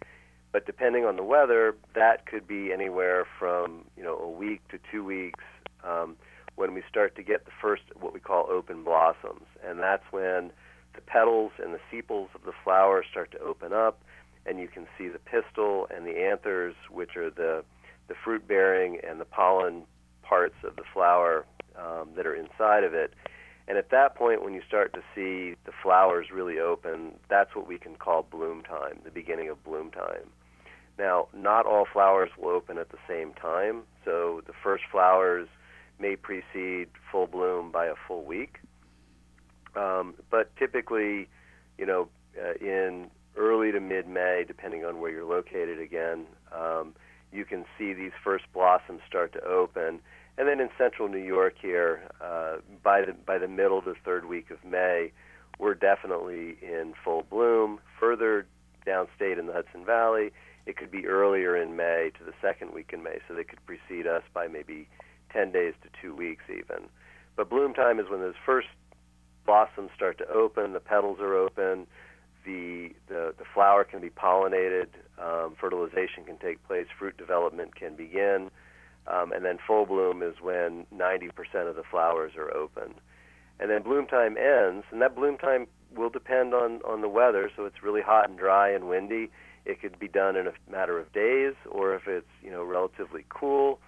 [SPEAKER 3] But depending on the weather, that could be anywhere from you know a week to two weeks um, when we start to get the first what we call open blossoms, and that's when the petals and the sepals of the flower start to open up, and you can see the pistil and the anthers, which are the the fruit bearing and the pollen parts of the flower um, that are inside of it. And at that point, when you start to see the flowers really open, that's what we can call bloom time, the beginning of bloom time. Now, not all flowers will open at the same time, so the first flowers may precede full bloom by a full week. Um, but typically, you know, uh, in early to mid May, depending on where you're located again, um, you can see these first blossoms start to open. And then in central New York here, uh, by the by the middle to third week of May, we're definitely in full bloom. Further downstate in the Hudson Valley, it could be earlier in May to the second week in May, so they could precede us by maybe 10 days to two weeks even. But bloom time is when those first blossoms start to open, the petals are open, the, the, the flower can be pollinated, um, fertilization can take place, fruit development can begin, um, and then full bloom is when 90% of the flowers are open. And then bloom time ends, and that bloom time will depend on, on the weather, so it's really hot and dry and windy it could be done in a matter of days, or if it's you know relatively cool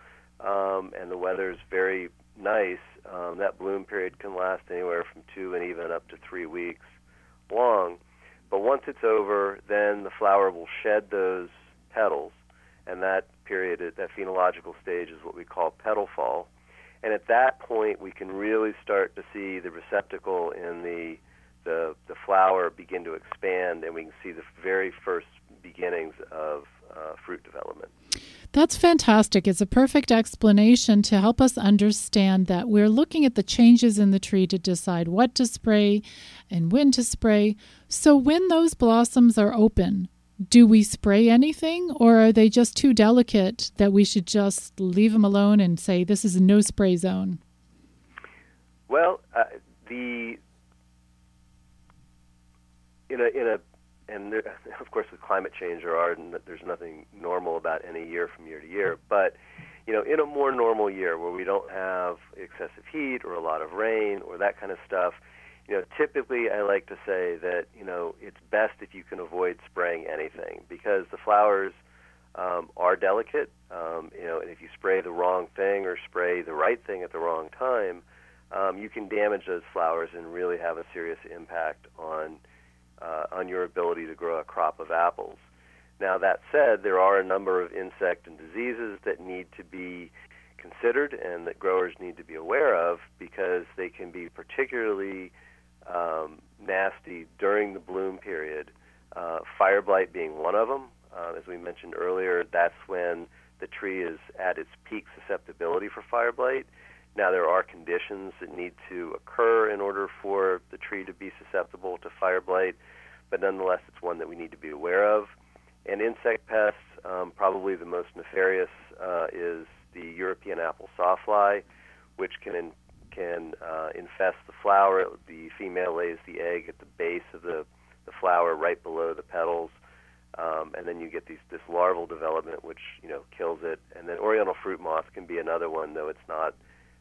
[SPEAKER 3] um, and the weather is very nice, um, that bloom period can last anywhere from two and even up to three weeks long. But once it's over, then the flower will shed those petals, and that period, that phenological stage, is what we call petal fall. And at that point, we can really start to see the receptacle in the the, the flower begin to expand, and we can see the very first beginnings of uh, fruit development.
[SPEAKER 2] That's fantastic. It's a perfect explanation to help us understand that we're looking at the changes in the tree to decide what to spray and when to spray. So, when those blossoms are open, do we spray anything or are they just too delicate that we should just leave them alone and say this is a no spray zone?
[SPEAKER 3] Well, uh, the in a in a and there, of course with climate change there are that there's nothing normal about any year from year to year. But you know in a more normal year where we don't have excessive heat or a lot of rain or that kind of stuff you know typically I like to say that you know it's best if you can avoid spraying anything because the flowers um, are delicate um, you know and if you spray the wrong thing or spray the right thing at the wrong time um, you can damage those flowers and really have a serious impact on uh, on your ability to grow a crop of apples. Now, that said, there are a number of insect and diseases that need to be considered and that growers need to be aware of because they can be particularly um, nasty during the bloom period. Uh, fire blight being one of them. Uh, as we mentioned earlier, that's when the tree is at its peak susceptibility for fire blight. Now, there are conditions that need to occur in order for the tree to be susceptible to fire blight, but nonetheless, it's one that we need to be aware of. And insect pests, um, probably the most nefarious uh, is the European apple sawfly, which can in, can uh, infest the flower. The female lays the egg at the base of the, the flower, right below the petals, um, and then you get these, this larval development, which you know kills it. And then oriental fruit moth can be another one, though it's not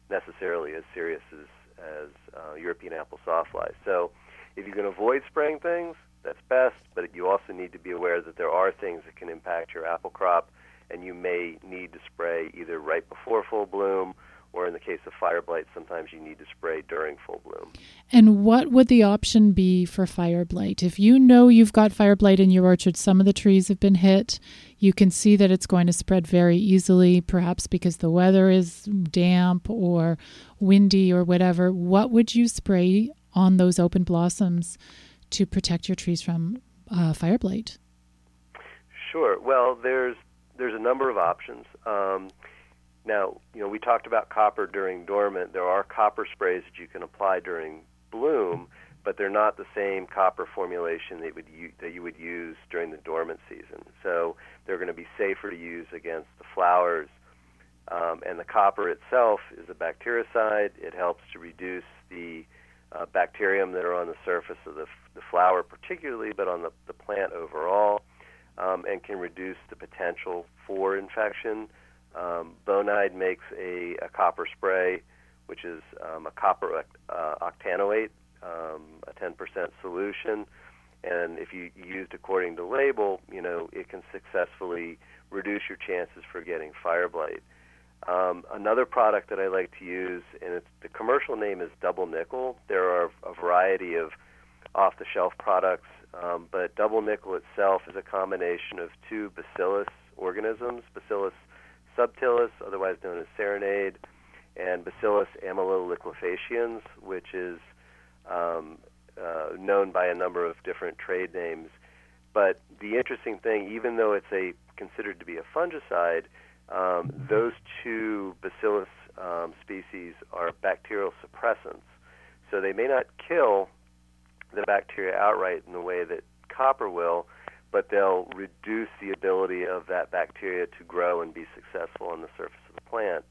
[SPEAKER 3] necessarily as serious as as uh, European apple sawflies. So, if you can avoid spraying things, that's best. But you also need to be aware that there are things that can impact your apple crop, and you may need to spray either right before full bloom or in the case of fire blight, sometimes you need to spray during full bloom.
[SPEAKER 2] And what would the option be for fire blight? If you know you've got fire blight in your orchard, some of the trees have been hit, you can see that it's going to spread very easily, perhaps because the weather is damp or windy or whatever. What would you spray on those open blossoms to protect your trees from uh, fire blight?
[SPEAKER 3] Sure. Well, there's there's a number of options. Um, now, you know, we talked about copper during dormant. There are copper sprays that you can apply during bloom, but they're not the same copper formulation that, would u- that you would use during the dormant season. So they're going to be safer to use against the flowers. Um, and the copper itself is a bactericide. It helps to reduce the uh, bacterium that are on the surface of the, f- the flower, particularly, but on the, the plant overall, um, and can reduce the potential for infection. Um, Bonide makes a, a, copper spray, which is um, a copper uh, octanoate, um, a 10% solution. And if you use it according to label, you know it can successfully reduce your chances for getting fire blight. Um, another product that I like to use, and the commercial name is Double Nickel. There are a variety of off-the-shelf products, um, but Double Nickel itself is a combination of two bacillus organisms, Bacillus subtilis, otherwise known as serenade, and Bacillus amyloliquefaciens, which is um, uh, known by a number of different trade names. But the interesting thing, even though it's a considered to be a fungicide, um, those two bacillus um, species are bacterial suppressants. So they may not kill the bacteria outright in the way that copper will, but they'll reduce the ability of that bacteria to grow and be successful on the surface of the plant.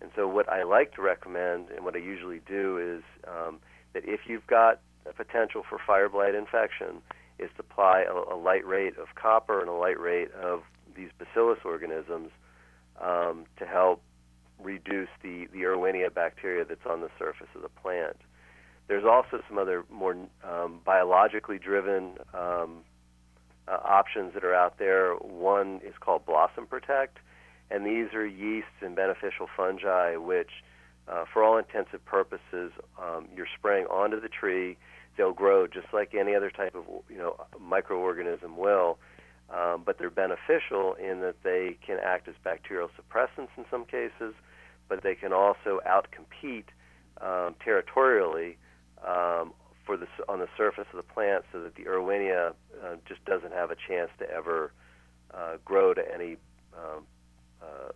[SPEAKER 3] And so, what I like to recommend, and what I usually do, is um, that if you've got a potential for fire blight infection, is to apply a, a, light rate of copper and a light rate of these bacillus organisms um, to help reduce the, the Erwinia bacteria that's on the surface of the plant. There's also some other more um, biologically driven um, uh, options that are out there. One is called Blossom Protect, and these are yeasts and beneficial fungi which, uh, for all intensive purposes, um, you're spraying onto the tree. They'll grow just like any other type of you know microorganism will, um, but they're beneficial in that they can act as bacterial suppressants in some cases, but they can also outcompete um, territorially um, for the on the surface of the plant, so that the Erwinia uh, just doesn't have a chance to ever uh, grow to any um, uh,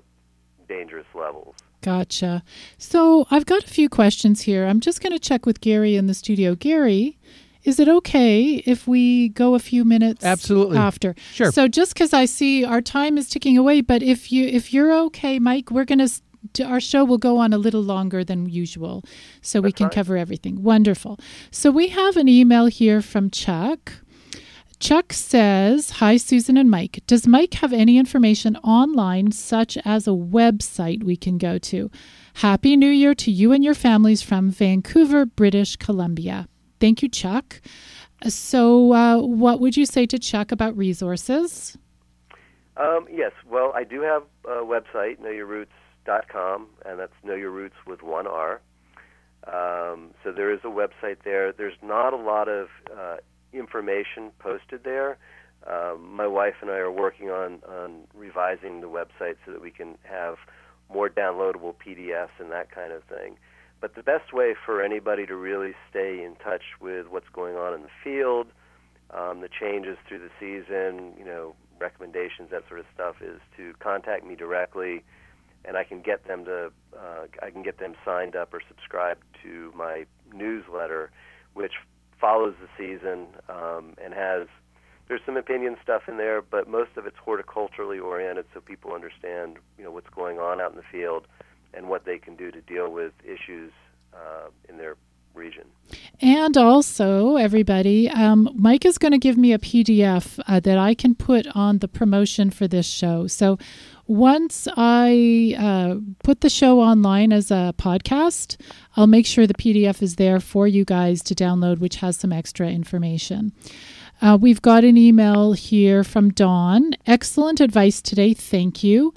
[SPEAKER 3] dangerous levels.
[SPEAKER 2] Gotcha. So I've got a few questions here. I'm just going to check with Gary in the studio. Gary, is it okay if we go a few minutes
[SPEAKER 1] absolutely
[SPEAKER 2] after
[SPEAKER 1] sure
[SPEAKER 2] so just because i see our time is ticking away but if you if you're okay mike we're going to our show will go on a little longer than usual so we can cover everything. Wonderful. So we have an email here from Chuck. Chuck says, Hi, Susan and Mike. Does Mike have any information online, such as a website we can go to? Happy New Year to you and your families from Vancouver, British Columbia. Thank you, Chuck. So, uh, what would you say to Chuck about resources?
[SPEAKER 3] Um, yes, well, I do have a website, Know Roots com, and that's Know Your Roots with one R. Um, so there is a website there. There's not a lot of uh, information posted there. Um, my wife and I are working on, on revising the website so that we can have more downloadable PDFs and that kind of thing. But the best way for anybody to really stay in touch with what's going on in the field, um, the changes through the season, you know, recommendations, that sort of stuff, is to contact me directly and I can get them to uh, I can get them signed up or subscribed to my newsletter, which follows the season um, and has there's some opinion stuff in there, but most of it's horticulturally oriented, so people understand you know what's going on out in the field and what they can do to deal with issues uh, in their region.
[SPEAKER 2] And also, everybody, um, Mike is going to give me a PDF uh, that I can put on the promotion for this show. So Once I uh, put the show online as a podcast, I'll make sure the PDF is there for you guys to download, which has some extra information. Uh, we've got an email here from Dawn. Excellent advice today. Thank you.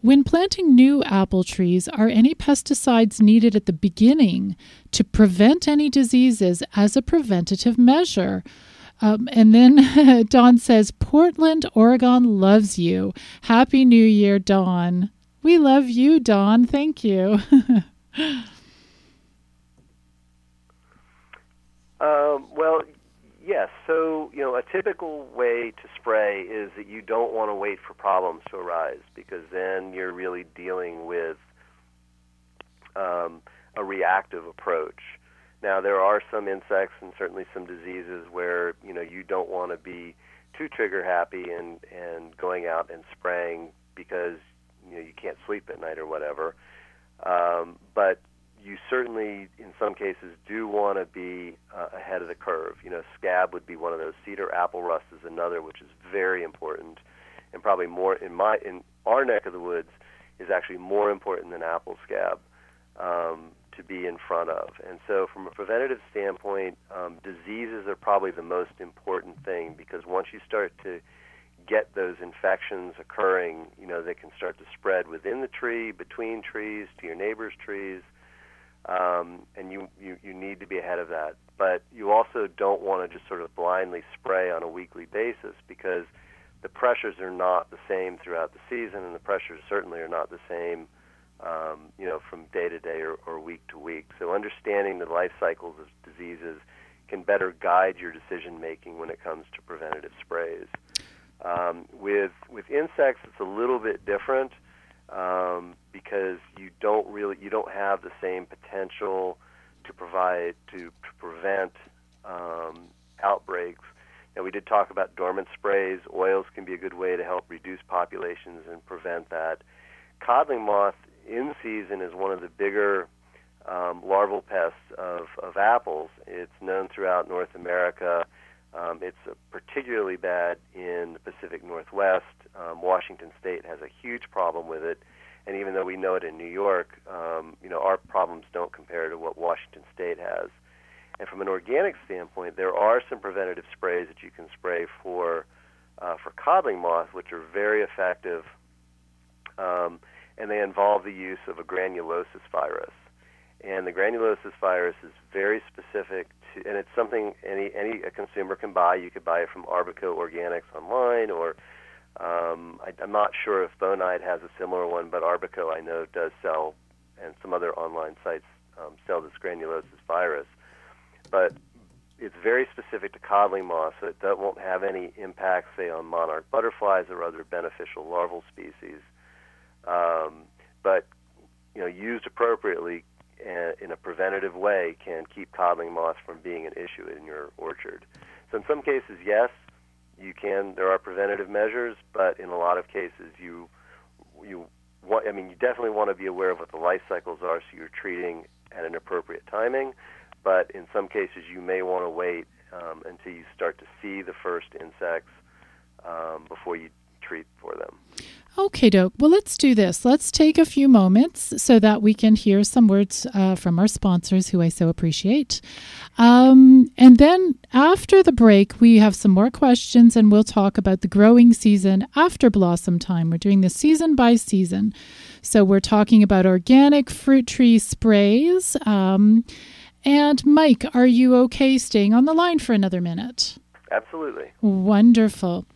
[SPEAKER 2] When planting new apple trees, are any pesticides needed at the beginning to prevent any diseases as a preventative measure? Um, and then Dawn says, Portland, Oregon loves you. Happy New Year, Dawn. We love you, Dawn. Thank you.
[SPEAKER 3] um, well, Yes. So, you know, a typical way to spray is that you don't want to wait for problems to arise because then you're really dealing with um, a reactive approach. Now, there are some insects and certainly some diseases where, you know, you don't want to be too trigger happy and, and going out and spraying because, you know, you can't sleep at night or whatever. Um, but you certainly, in some cases, do want to be uh, ahead of the curve. You know, scab would be one of those. Cedar apple rust is another, which is very important, and probably more in my in our neck of the woods is actually more important than apple scab um, to be in front of. And so, from a preventative standpoint, um, diseases are probably the most important thing because once you start to get those infections occurring, you know, they can start to spread within the tree, between trees, to your neighbor's trees um, and you, you, you need to be ahead of that. But you also don't want to just sort of blindly spray on a weekly basis because the pressures are not the same throughout the season, and the pressures certainly are not the same, um, you know, from day to day or, or week to week. So understanding the life cycles of diseases can better guide your decision making when it comes to preventative sprays. Um, with with insects, it's a little bit different um, because you don't really you don't have the same potential to provide to, to prevent um, outbreaks. Now we did talk about dormant sprays. Oils can be a good way to help reduce populations and prevent that. Codling moth in season is one of the bigger um, larval pests of, of apples. It's known throughout North America. Um, it's particularly bad in the Pacific Northwest. Um, Washington State has a huge problem with it, and even though we know it in New York, um, you know our problems don't compare to what Washington State has. And from an organic standpoint, there are some preventative sprays that you can spray for uh, for codling moth, which are very effective, um, and they involve the use of a granulosis virus. And the granulosis virus is very specific to, and it's something any any a consumer can buy. You could buy it from Arbico Organics online, or um, I, I'm not sure if Bonide has a similar one, but Arbico I know does sell, and some other online sites um, sell this granulosis virus. But it's very specific to codling moth, so it won't have any impact, say, on monarch butterflies or other beneficial larval species. Um, but you know, used appropriately, in a preventative way can keep codling moths from being an issue in your orchard. So in some cases, yes, you can. There are preventative measures, but in a lot of cases, you you want. I mean, you definitely want to be aware of what the life cycles are, so you're treating at an appropriate timing. But in some cases, you may want to wait um, until you start to see the first insects um, before you treat for them.
[SPEAKER 2] Okay, doke. Well, let's do this. Let's take a few moments so that we can hear some words uh, from our sponsors, who I so appreciate. Um, and then after the break, we have some more questions and we'll talk about the growing season after blossom time. We're doing this season by season. So we're talking about organic fruit tree sprays. Um, and Mike, are you okay staying on the line for another minute?
[SPEAKER 3] Absolutely.
[SPEAKER 2] Wonderful.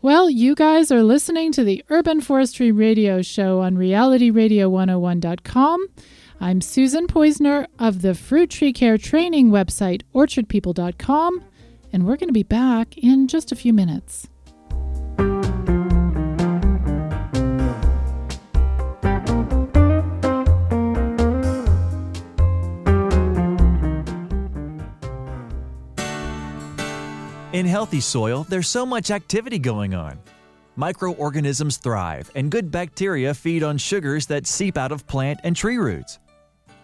[SPEAKER 2] Well, you guys are listening to the Urban Forestry Radio Show on realityradio101.com. I'm Susan Poizner of the Fruit Tree Care Training website, orchardpeople.com, and we're going to be back in just a few minutes.
[SPEAKER 7] In healthy soil, there's so much activity going on. Microorganisms thrive, and good bacteria feed on sugars that seep out of plant and tree roots.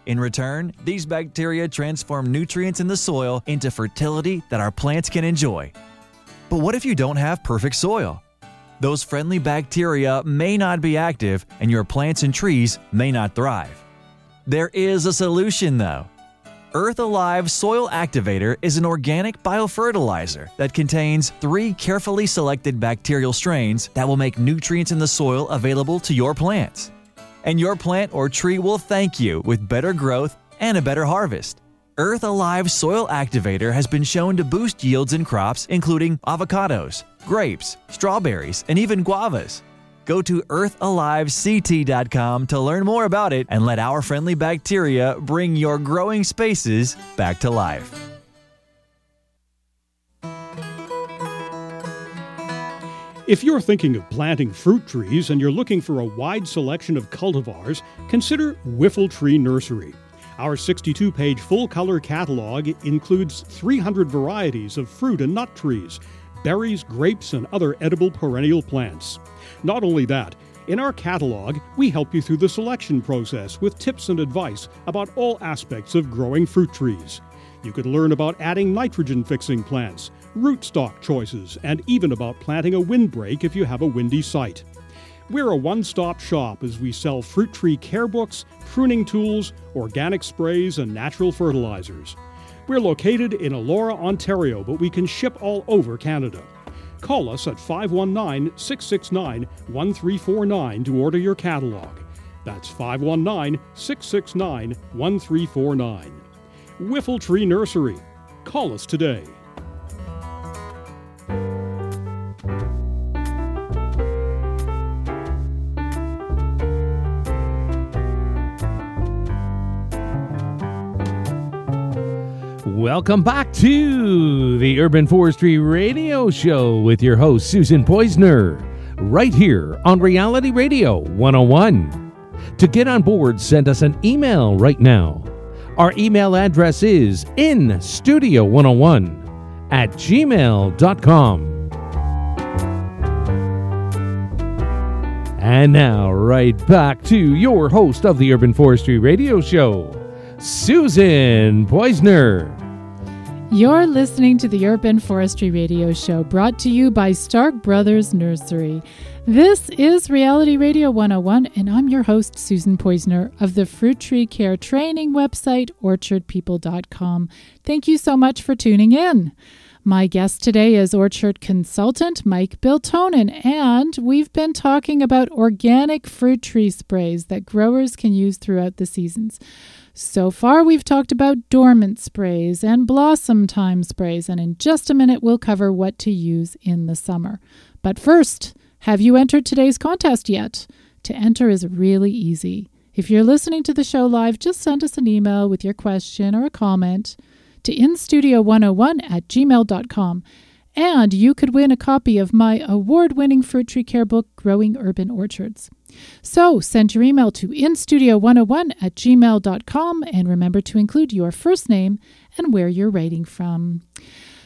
[SPEAKER 7] In return, these bacteria transform nutrients in the soil into fertility that our plants can enjoy. But what if you don't have perfect soil? those friendly bacteria may not be active and your plants and trees may not thrive. There is a solution though. Earth Alive Soil Activator is an organic biofertilizer that contains three carefully selected bacterial strains that will make nutrients in the soil available to your plants. And your plant or tree will thank you with better growth and a better harvest. Earth Alive Soil Activator has been shown to boost yields in crops including avocados, grapes, strawberries, and even guavas. Go to earthalivect.com to learn more about it and let our friendly bacteria bring your growing spaces back to life.
[SPEAKER 8] If you're thinking of planting fruit trees and you're looking for a wide selection of cultivars, consider Whiffle Tree Nursery. Our 62 page full color catalog includes 300 varieties of fruit and nut trees, berries, grapes, and other edible perennial plants. Not only that, in our catalog, we help you through the selection process with tips and advice about all aspects of growing fruit trees. You can learn about adding nitrogen fixing plants, rootstock choices, and even about planting a windbreak if you have a windy site. We're a one stop shop as we sell fruit tree care books, pruning tools, organic sprays, and natural fertilizers. We're located in Elora, Ontario, but we can ship all over Canada. Call us at 519 669 1349 to order your catalog. That's 519 669 1349. Whiffle Tree Nursery. Call us today.
[SPEAKER 1] Welcome back to the Urban Forestry Radio Show with your host, Susan Poizner, right here on Reality Radio 101. To get on board, send us an email right now. Our email address is instudio101 at gmail.com. And now, right back to your host of the Urban Forestry Radio Show, Susan Poizner.
[SPEAKER 2] You're listening to the Urban Forestry Radio Show brought to you by Stark Brothers Nursery. This is Reality Radio 101, and I'm your host, Susan Poizner of the Fruit Tree Care Training website, orchardpeople.com. Thank you so much for tuning in. My guest today is orchard consultant Mike Biltonen, and we've been talking about organic fruit tree sprays that growers can use throughout the seasons. So far, we've talked about dormant sprays and blossom time sprays, and in just a minute, we'll cover what to use in the summer. But first, have you entered today's contest yet? To enter is really easy. If you're listening to the show live, just send us an email with your question or a comment to instudio101 at gmail.com. And you could win a copy of my award winning fruit tree care book, Growing Urban Orchards. So send your email to instudio101 at gmail.com and remember to include your first name and where you're writing from.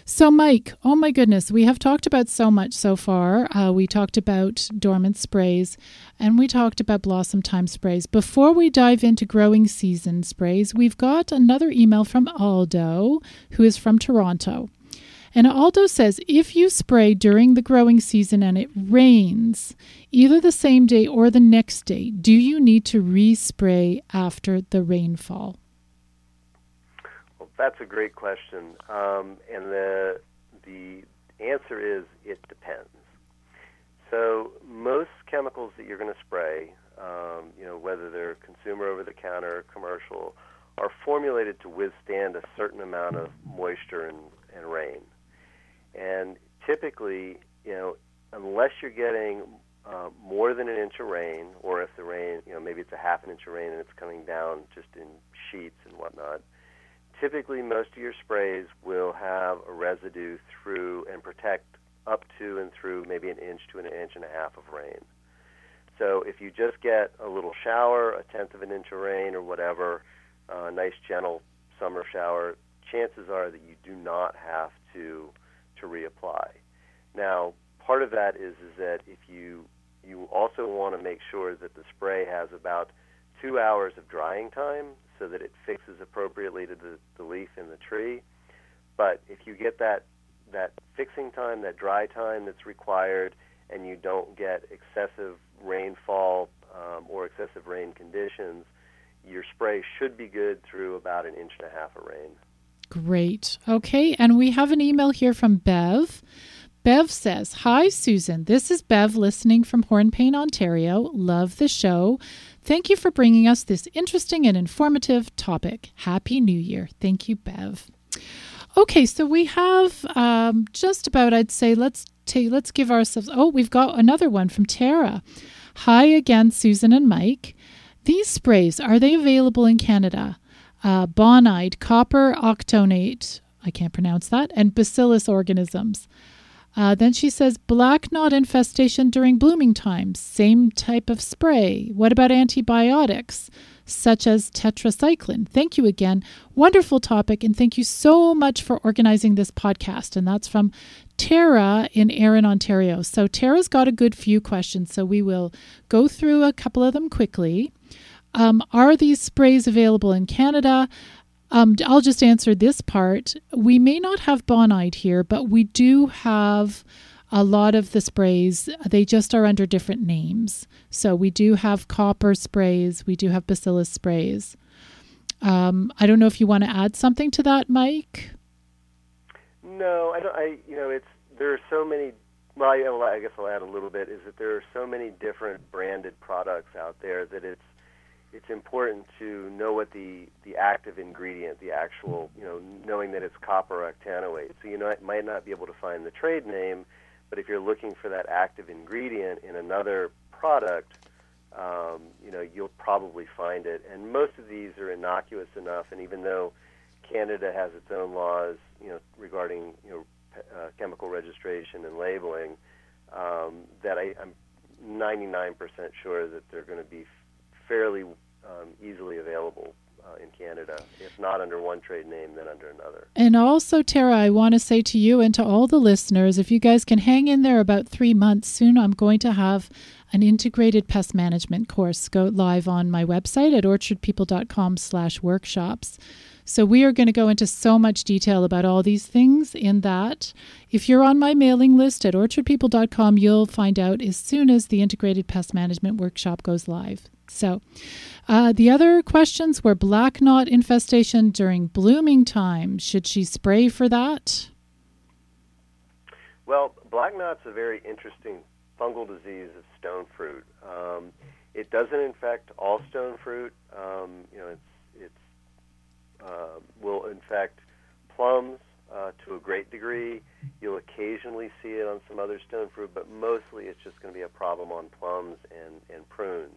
[SPEAKER 2] So, Mike, oh my goodness, we have talked about so much so far. Uh, we talked about dormant sprays and we talked about blossom time sprays. Before we dive into growing season sprays, we've got another email from Aldo, who is from Toronto. And Aldo says if you spray during the growing season and it rains, either the same day or the next day, do you need to respray after the rainfall?
[SPEAKER 3] Well, that's a great question, um, and the the answer is it depends. So most chemicals that you're going to spray, um, you know, whether they're consumer over the counter commercial, are formulated to withstand a certain amount of moisture and, and rain. And typically, you know, unless you're getting uh, more than an inch of rain, or if the rain, you know, maybe it's a half an inch of rain and it's coming down just in sheets and whatnot, typically most of your sprays will have a residue through and protect up to and through maybe an inch to an inch and a half of rain. So if you just get a little shower, a tenth of an inch of rain or whatever, a uh, nice gentle summer shower, chances are that you do not have to to reapply. Now, part of that is is that if you you also want to make sure that the spray has about two hours of drying time so that it fixes appropriately to the, the leaf in the tree. But if you get that that fixing time, that dry time that's required, and you don't get excessive rainfall um, or excessive rain conditions, your spray should be good through about an inch and a half of rain.
[SPEAKER 2] Great. Okay, and we have an email here from Bev. Bev says, Hi, Susan. This is Bev listening from Hornepayne, Ontario. Love the show. Thank you for bringing us this interesting and informative topic. Happy New Year. Thank you, Bev. Okay, so we have um, just about, I'd say, let's take, let's give ourselves. Oh, we've got another one from Tara. Hi again, Susan and Mike. These sprays are they available in Canada? Uh, bonide, copper octonate, I can't pronounce that, and bacillus organisms. Uh, then she says black knot infestation during blooming times, same type of spray. What about antibiotics? such as tetracycline. Thank you again. Wonderful topic, and thank you so much for organizing this podcast. And that's from Tara in Erin, Ontario. So, Tara's got a good few questions, so we will go through a couple of them quickly. Um, are these sprays available in Canada? Um, I'll just answer this part. We may not have bonide here, but we do have a lot of the sprays, they just are under different names. So we do have copper sprays, we do have bacillus sprays. Um, I don't know if you want to add something to that, Mike.
[SPEAKER 3] No, I don't. I you know, it's there are so many. Well, I, I guess I'll add a little bit. Is that there are so many different branded products out there that it's it's important to know what the the active ingredient, the actual, you know, knowing that it's copper octanoate. So you know, might not be able to find the trade name, but if you're looking for that active ingredient in another product, um, you know, you'll probably find it. And most of these are innocuous enough. And even though Canada has its own laws, you know, regarding you know uh, chemical registration and labeling, um, that I, I'm 99% sure that they're going to be fairly um, easily available uh, in Canada, if not under one trade name, then under another.
[SPEAKER 2] And also, Tara, I want to say to you and to all the listeners, if you guys can hang in there about three months, soon I'm going to have an integrated pest management course go live on my website at orchardpeople.com slash workshops. So we are going to go into so much detail about all these things in that. If you're on my mailing list at orchardpeople.com, you'll find out as soon as the integrated pest management workshop goes live. So, uh, the other questions were black knot infestation during blooming time. Should she spray for that?
[SPEAKER 3] Well, black knot's a very interesting fungal disease of stone fruit. Um, it doesn't infect all stone fruit. Um, you know, it's it's uh, will infect plums uh, to a great degree. You'll occasionally see it on some other stone fruit, but mostly it's just going to be a problem on plums and, and prunes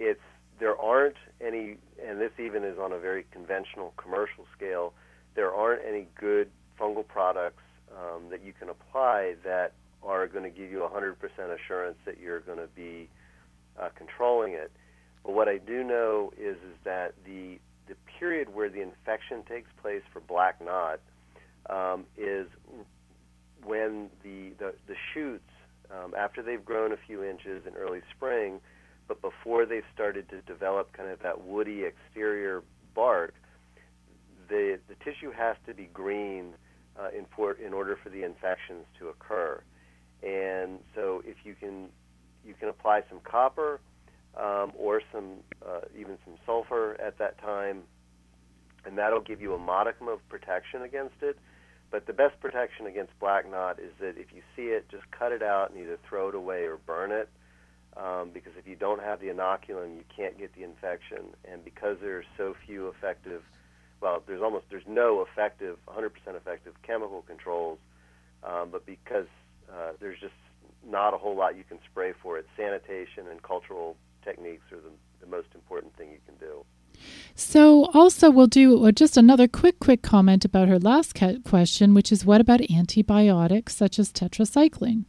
[SPEAKER 3] it's there aren't any, and this even is on a very conventional commercial scale. There aren't any good fungal products um, that you can apply that are going to give you 100% assurance that you're going to be uh, controlling it. But what I do know is is that the the period where the infection takes place for black knot um, is when the the, the shoots um, after they've grown a few inches in early spring but before they've started to develop kind of that woody exterior bark, the the tissue has to be green uh, in for in order for the infections to occur. And so, if you can you can apply some copper um, or some uh, even some sulfur at that time, and that'll give you a modicum of protection against it. But the best protection against black knot is that if you see it, just cut it out and either throw it away or burn it um, because if you don't have the inoculum, you can't get the infection. And because there's so few effective, well, there's almost there's no effective, 100% effective chemical controls, um, but because uh, there's just not a whole lot you can spray for it, sanitation and cultural techniques are the, the most important thing you can do.
[SPEAKER 2] So, also, we'll do uh, just another quick, quick comment about her last question, which is what about antibiotics such as tetracycline?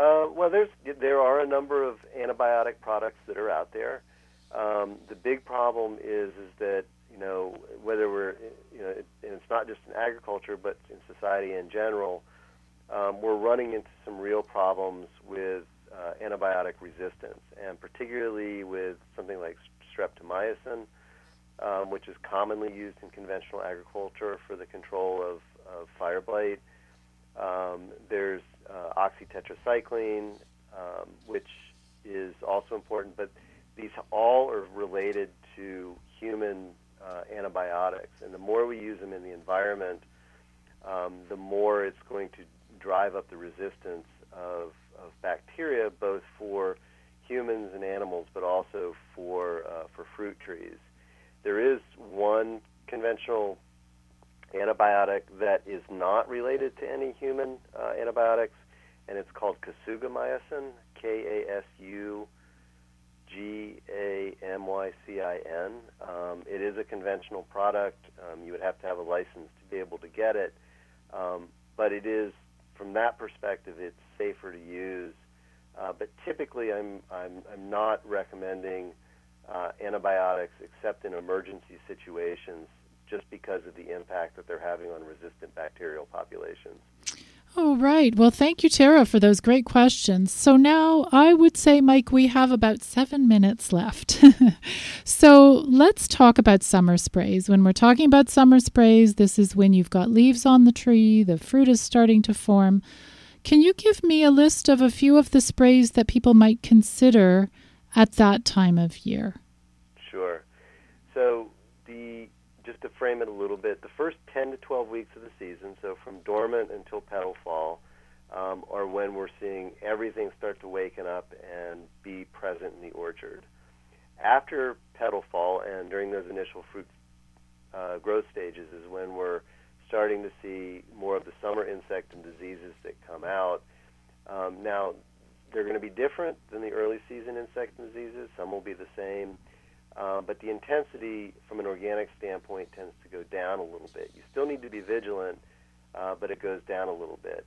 [SPEAKER 3] Uh, well, there's there are a number of antibiotic products that are out there. Um, the big problem is is that you know whether we're you know it, and it's not just in agriculture but in society in general, um, we're running into some real problems with uh, antibiotic resistance, and particularly with something like streptomycin, um, which is commonly used in conventional agriculture for the control of, of fire blight. Um, there's uh, oxytetracycline, um, which is also important, but these all are related to human uh, antibiotics. And the more we use them in the environment, um, the more it's going to drive up the resistance of, of bacteria, both for humans and animals, but also for uh, for fruit trees. There is one conventional antibiotic that is not related to any human uh, antibiotics, and it's called kasugamycin, K A S U G A M Y C I N. Um, it is a conventional product. Um, you would have to have a license to be able to get it, um, but it is, from that perspective, it's safer to use. Uh, but typically, I'm I'm I'm not recommending uh, antibiotics except in emergency situations, just because of the impact that they're having on resistant bacterial populations.
[SPEAKER 2] Oh, right. Well, thank you, Tara, for those great questions. So now I would say, Mike, we have about seven minutes left. so let's talk about summer sprays. When we're talking about summer sprays, this is when you've got leaves on the tree, the fruit is starting to form. Can you give me a list of a few of the sprays that people might consider at that time of year?
[SPEAKER 3] Sure. So the just to frame it a little bit, the first 10 to 12 weeks of the season, so from dormant until petal fall, um, are when we're seeing everything start to waken up and be present in the orchard. After petal fall and during those initial fruit uh, growth stages is when we're starting to see more of the summer insect and diseases that come out. Um, now, they're going to be different than the early season insect and diseases. Some will be the same. Uh, but the intensity from an organic standpoint tends to go down a little bit. You still need to be vigilant, uh, but it goes down a little bit.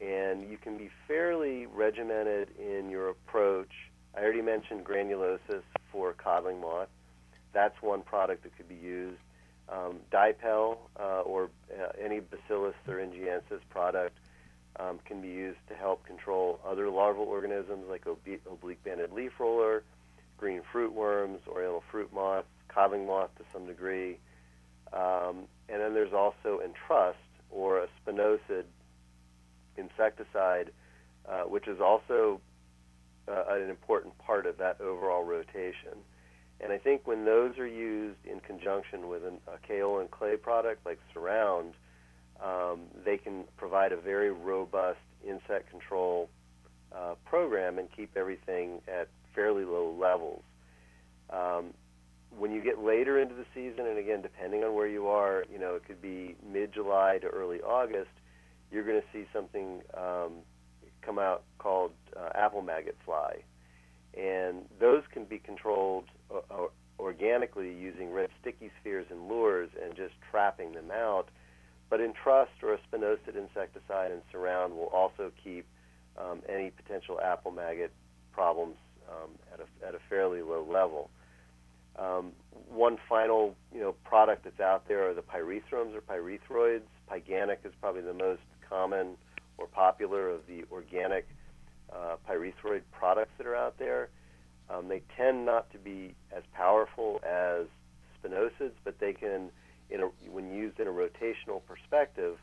[SPEAKER 3] And you can be fairly regimented in your approach. I already mentioned granulosis for codling moth. That's one product that could be used. Um, Dipel uh, or uh, any Bacillus thuringiensis product um, can be used to help control other larval organisms like oblique banded leaf roller, green fruit worms, oriental fruit moth, codling moth to some degree. Um, and then there's also Entrust or a spinosad insecticide, uh, which is also uh, an important part of that overall rotation. And I think when those are used in conjunction with an, a kaolin clay product like Surround, um, they can provide a very robust insect control uh, program and keep everything at fairly low levels. Um, when you get later into the season, and again, depending on where you are, you know, it could be mid-July to early August, you're going to see something um, come out called uh, apple maggot fly. And those can be controlled uh, organically using red sticky spheres and lures and just trapping them out. But Entrust or a spinosad insecticide and surround will also keep um, any potential apple maggot problems um, at, a, at a fairly low level. Um, one final, you know, product that's out there are the pyrethrums or pyrethroids. Pyganic is probably the most common or popular of the organic uh, pyrethroid products that are out there. Um, they tend not to be as powerful as spinosades, but they can, a, when used in a rotational perspective,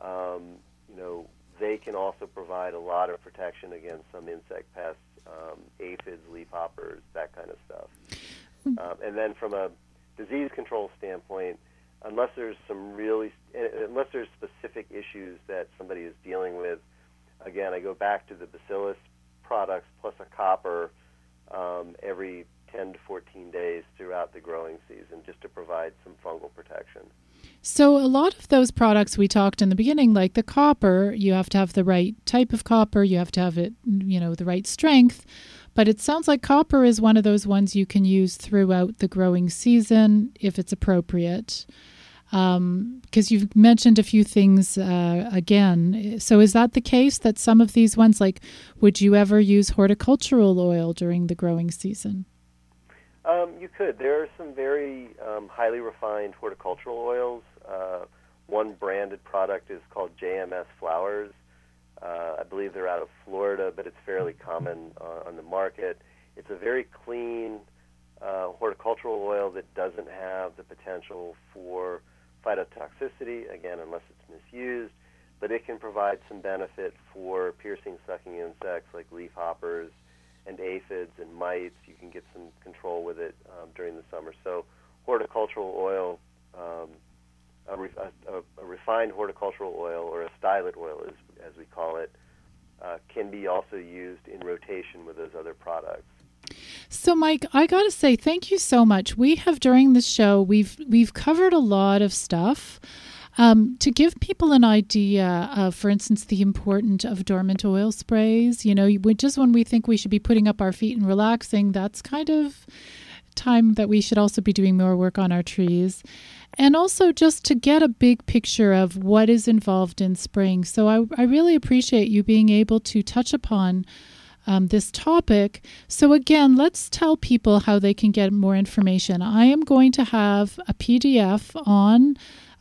[SPEAKER 3] um, you know, they can also provide a lot of protection against some insect pests, um, aphids, leafhoppers, that kind of stuff. Hmm. Um, and then from a disease control standpoint, unless there's some really, unless there's specific issues that somebody is dealing with, again, I go back to the bacillus products plus a copper um, every 10 to 14 days throughout the growing season just to provide some fungal protection.
[SPEAKER 2] So, a lot of those products we talked in the beginning, like the copper, you have to have the right type of copper, you have to have it, you know, the right strength. But it sounds like copper is one of those ones you can use throughout the growing season if it's appropriate. Because um, you've mentioned a few things uh, again. So, is that the case that some of these ones, like, would you ever use horticultural oil during the growing season?
[SPEAKER 3] Um, you could. There are some very um, highly refined horticultural oils. Uh, one branded product is called JMS Flowers. Uh, I believe they're out of Florida, but it's fairly common uh, on the market. It's a very clean uh, horticultural oil that doesn't have the potential for phytotoxicity, again, unless it's misused. but it can provide some benefit for piercing, sucking insects like leafhoppers and aphids and mites. You can get some control with it um, during the summer. So, horticultural oil, um, a, a, a, refined horticultural oil or a stylet oil, as, we call it, uh, can be also used in rotation with those other products.
[SPEAKER 2] So, Mike, I got to say thank you so much. We have during the show we've we've covered a lot of stuff. Um, to give people an idea of, for instance, the importance of dormant oil sprays, you know, just when we think we should be putting up our feet and relaxing, that's kind of time that we should also be doing more work on our trees. And also just to get a big picture of what is involved in spraying. So I, I really appreciate you being able to touch upon um, this topic. So, again, let's tell people how they can get more information. I am going to have a PDF on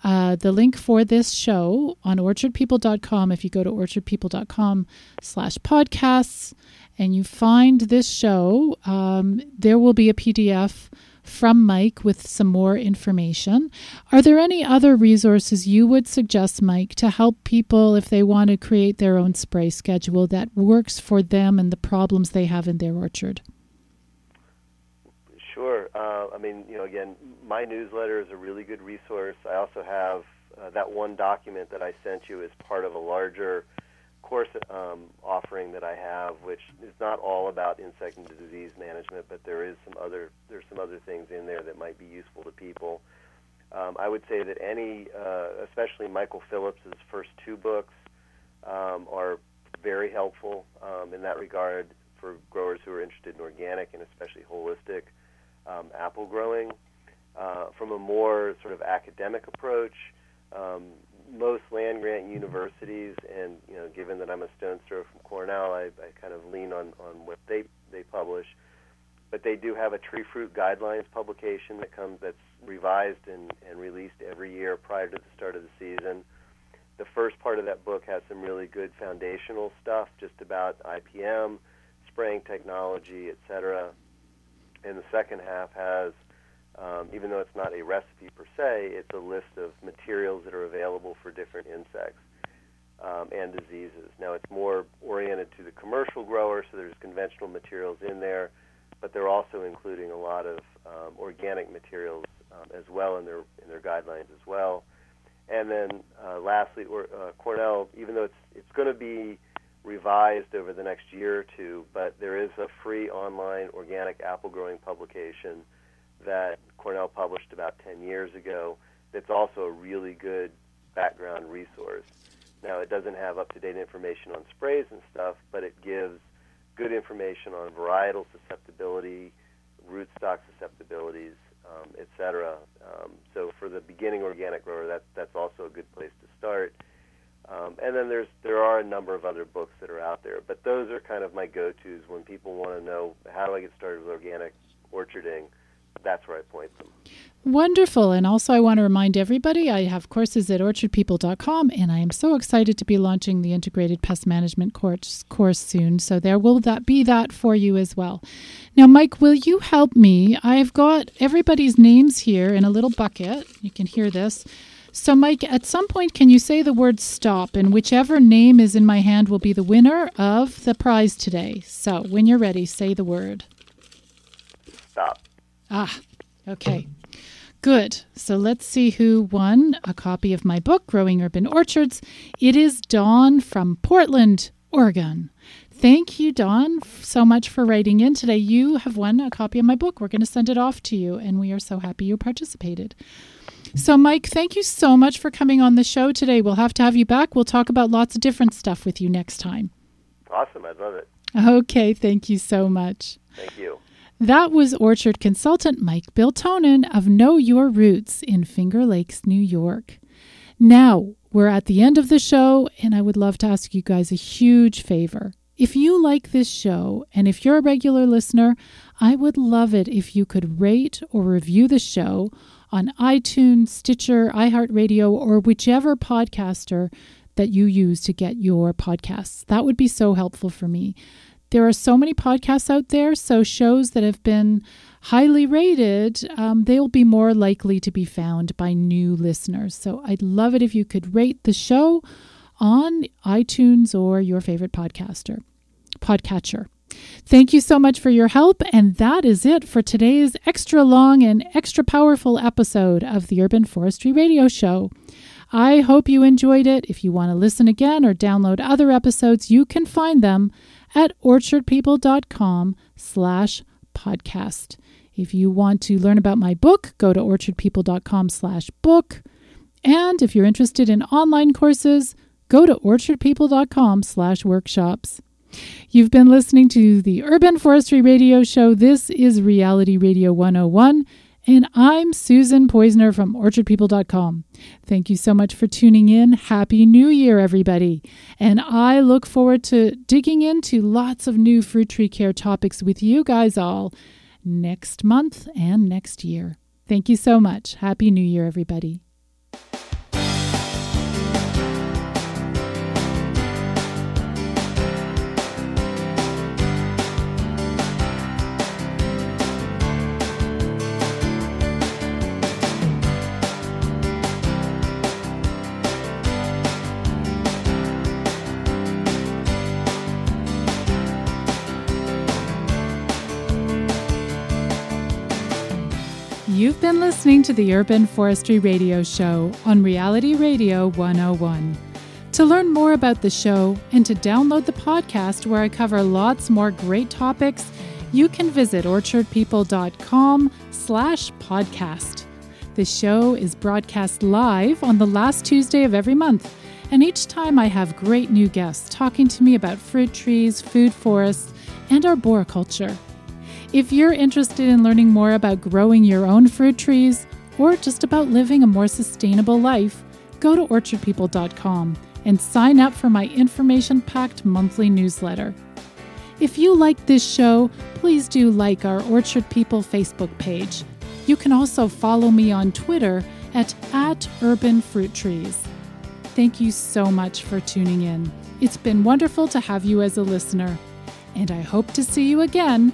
[SPEAKER 2] uh, the link for this show on orchardpeople.com. If you go to orchardpeople.com slash podcasts and you find this show, um, there will be a PDF from Mike with some more information. Are there any other resources you would suggest, Mike, to help people if they want to create their own spray schedule that works for them and the problems they have in their orchard?
[SPEAKER 3] Sure. Uh, I mean, you know, again, my newsletter is a really good resource. I also have uh, that one document that I sent you as part of a larger course um, offering that I have, which is not all about insect and disease management, but there is some other there's some other things in there that might be useful to people. Um, I would say that any, uh, especially Michael Phillips's first two books, um, are very helpful um, in that regard for growers who are interested in organic and especially holistic um, apple growing. Uh, from a more sort of academic approach, um, most land grant universities, and you know, given that I'm a stone's throw from Cornell, I, I kind of lean on, on what they they publish. But they do have a tree fruit guidelines publication that comes that's revised and, and released every year prior to the start of the season. The first part of that book has some really good foundational stuff, just about IPM, spraying technology, etc and the second half has, um, even though it's not a recipe per se, it's a list of materials that are available for different insects um, and diseases. Now it's more oriented to the commercial grower, so there's conventional materials in there, but they're also including a lot of um, organic materials um, as well in their in their guidelines as well. And then uh, lastly, or, uh, Cornell, even though it's it's going to be revised over the next year or two, but there is a free online organic apple growing publication that Cornell published about 10 years ago that's also a really good background resource. Now, it doesn't have up to date information on sprays and stuff, but it gives good information on varietal susceptibility, rootstock susceptibilities, um, etc. Um, so, for the beginning organic grower, that, that's also a good place to start. Um, and then there's there are a number of other books that are out there, but those are kind of my go-tos when people want to know how do I get started with organic orcharding. That's where I point them.
[SPEAKER 2] Wonderful. And also, I want to remind everybody I have courses at orchardpeople.com, and I am so excited to be launching the integrated pest management course, course soon. So, there will that be that for you as well. Now, Mike, will you help me? I've got everybody's names here in a little bucket. You can hear this. So, Mike, at some point, can you say the word stop? And whichever name is in my hand will be the winner of the prize today. So, when you're ready, say the word.
[SPEAKER 3] Stop.
[SPEAKER 2] Ah, okay. Good. So let's see who won a copy of my book, Growing Urban Orchards. It is Dawn from Portland, Oregon. Thank you, Dawn, so much for writing in today. You have won a copy of my book. We're going to send it off to you, and we are so happy you participated. So, Mike, thank you so much for coming on the show today. We'll have to have you back. We'll talk about lots of different stuff with you next time.
[SPEAKER 3] Awesome. I'd love it.
[SPEAKER 2] Okay. Thank you so much.
[SPEAKER 3] Thank you.
[SPEAKER 2] That was orchard consultant Mike Biltonen of Know Your Roots in Finger Lakes, New York. Now, we're at the end of the show, and I would love to ask you guys a huge favor. If you like this show, and if you're a regular listener, I would love it if you could rate or review the show on iTunes, Stitcher, iHeartRadio, or whichever podcaster that you use to get your podcasts. That would be so helpful for me. There are so many podcasts out there, so shows that have been highly rated, um, they'll be more likely to be found by new listeners. So I'd love it if you could rate the show on iTunes or your favorite podcaster, podcatcher. Thank you so much for your help, and that is it for today's extra long and extra powerful episode of the Urban Forestry Radio Show. I hope you enjoyed it. If you want to listen again or download other episodes, you can find them at orchardpeople.com slash podcast. If you want to learn about my book, go to orchardpeople.com slash book. And if you're interested in online courses, go to orchardpeople.com slash workshops. You've been listening to the Urban Forestry Radio Show. This is Reality Radio 101, and I'm Susan Poizner from orchardpeople.com. Thank you so much for tuning in. Happy New Year, everybody. And I look forward to digging into lots of new fruit tree care topics with you guys all next month and next year. Thank you so much. Happy New Year, everybody. You've been listening to the Urban Forestry Radio Show on Reality Radio 101. To learn more about the show and to download the podcast where I cover lots more great topics, you can visit orchardpeople.com slash podcast. The show is broadcast live on the last Tuesday of every month, and each time I have great new guests talking to me about fruit trees, food forests, and arboriculture. If you're interested in learning more about growing your own fruit trees or just about living a more sustainable life, go to orchardpeople.com and sign up for my information packed monthly newsletter. If you like this show, please do like our Orchard People Facebook page. You can also follow me on Twitter at, at Urban Fruit Trees. Thank you so much for tuning in. It's been wonderful to have you as a listener, and I hope to see you again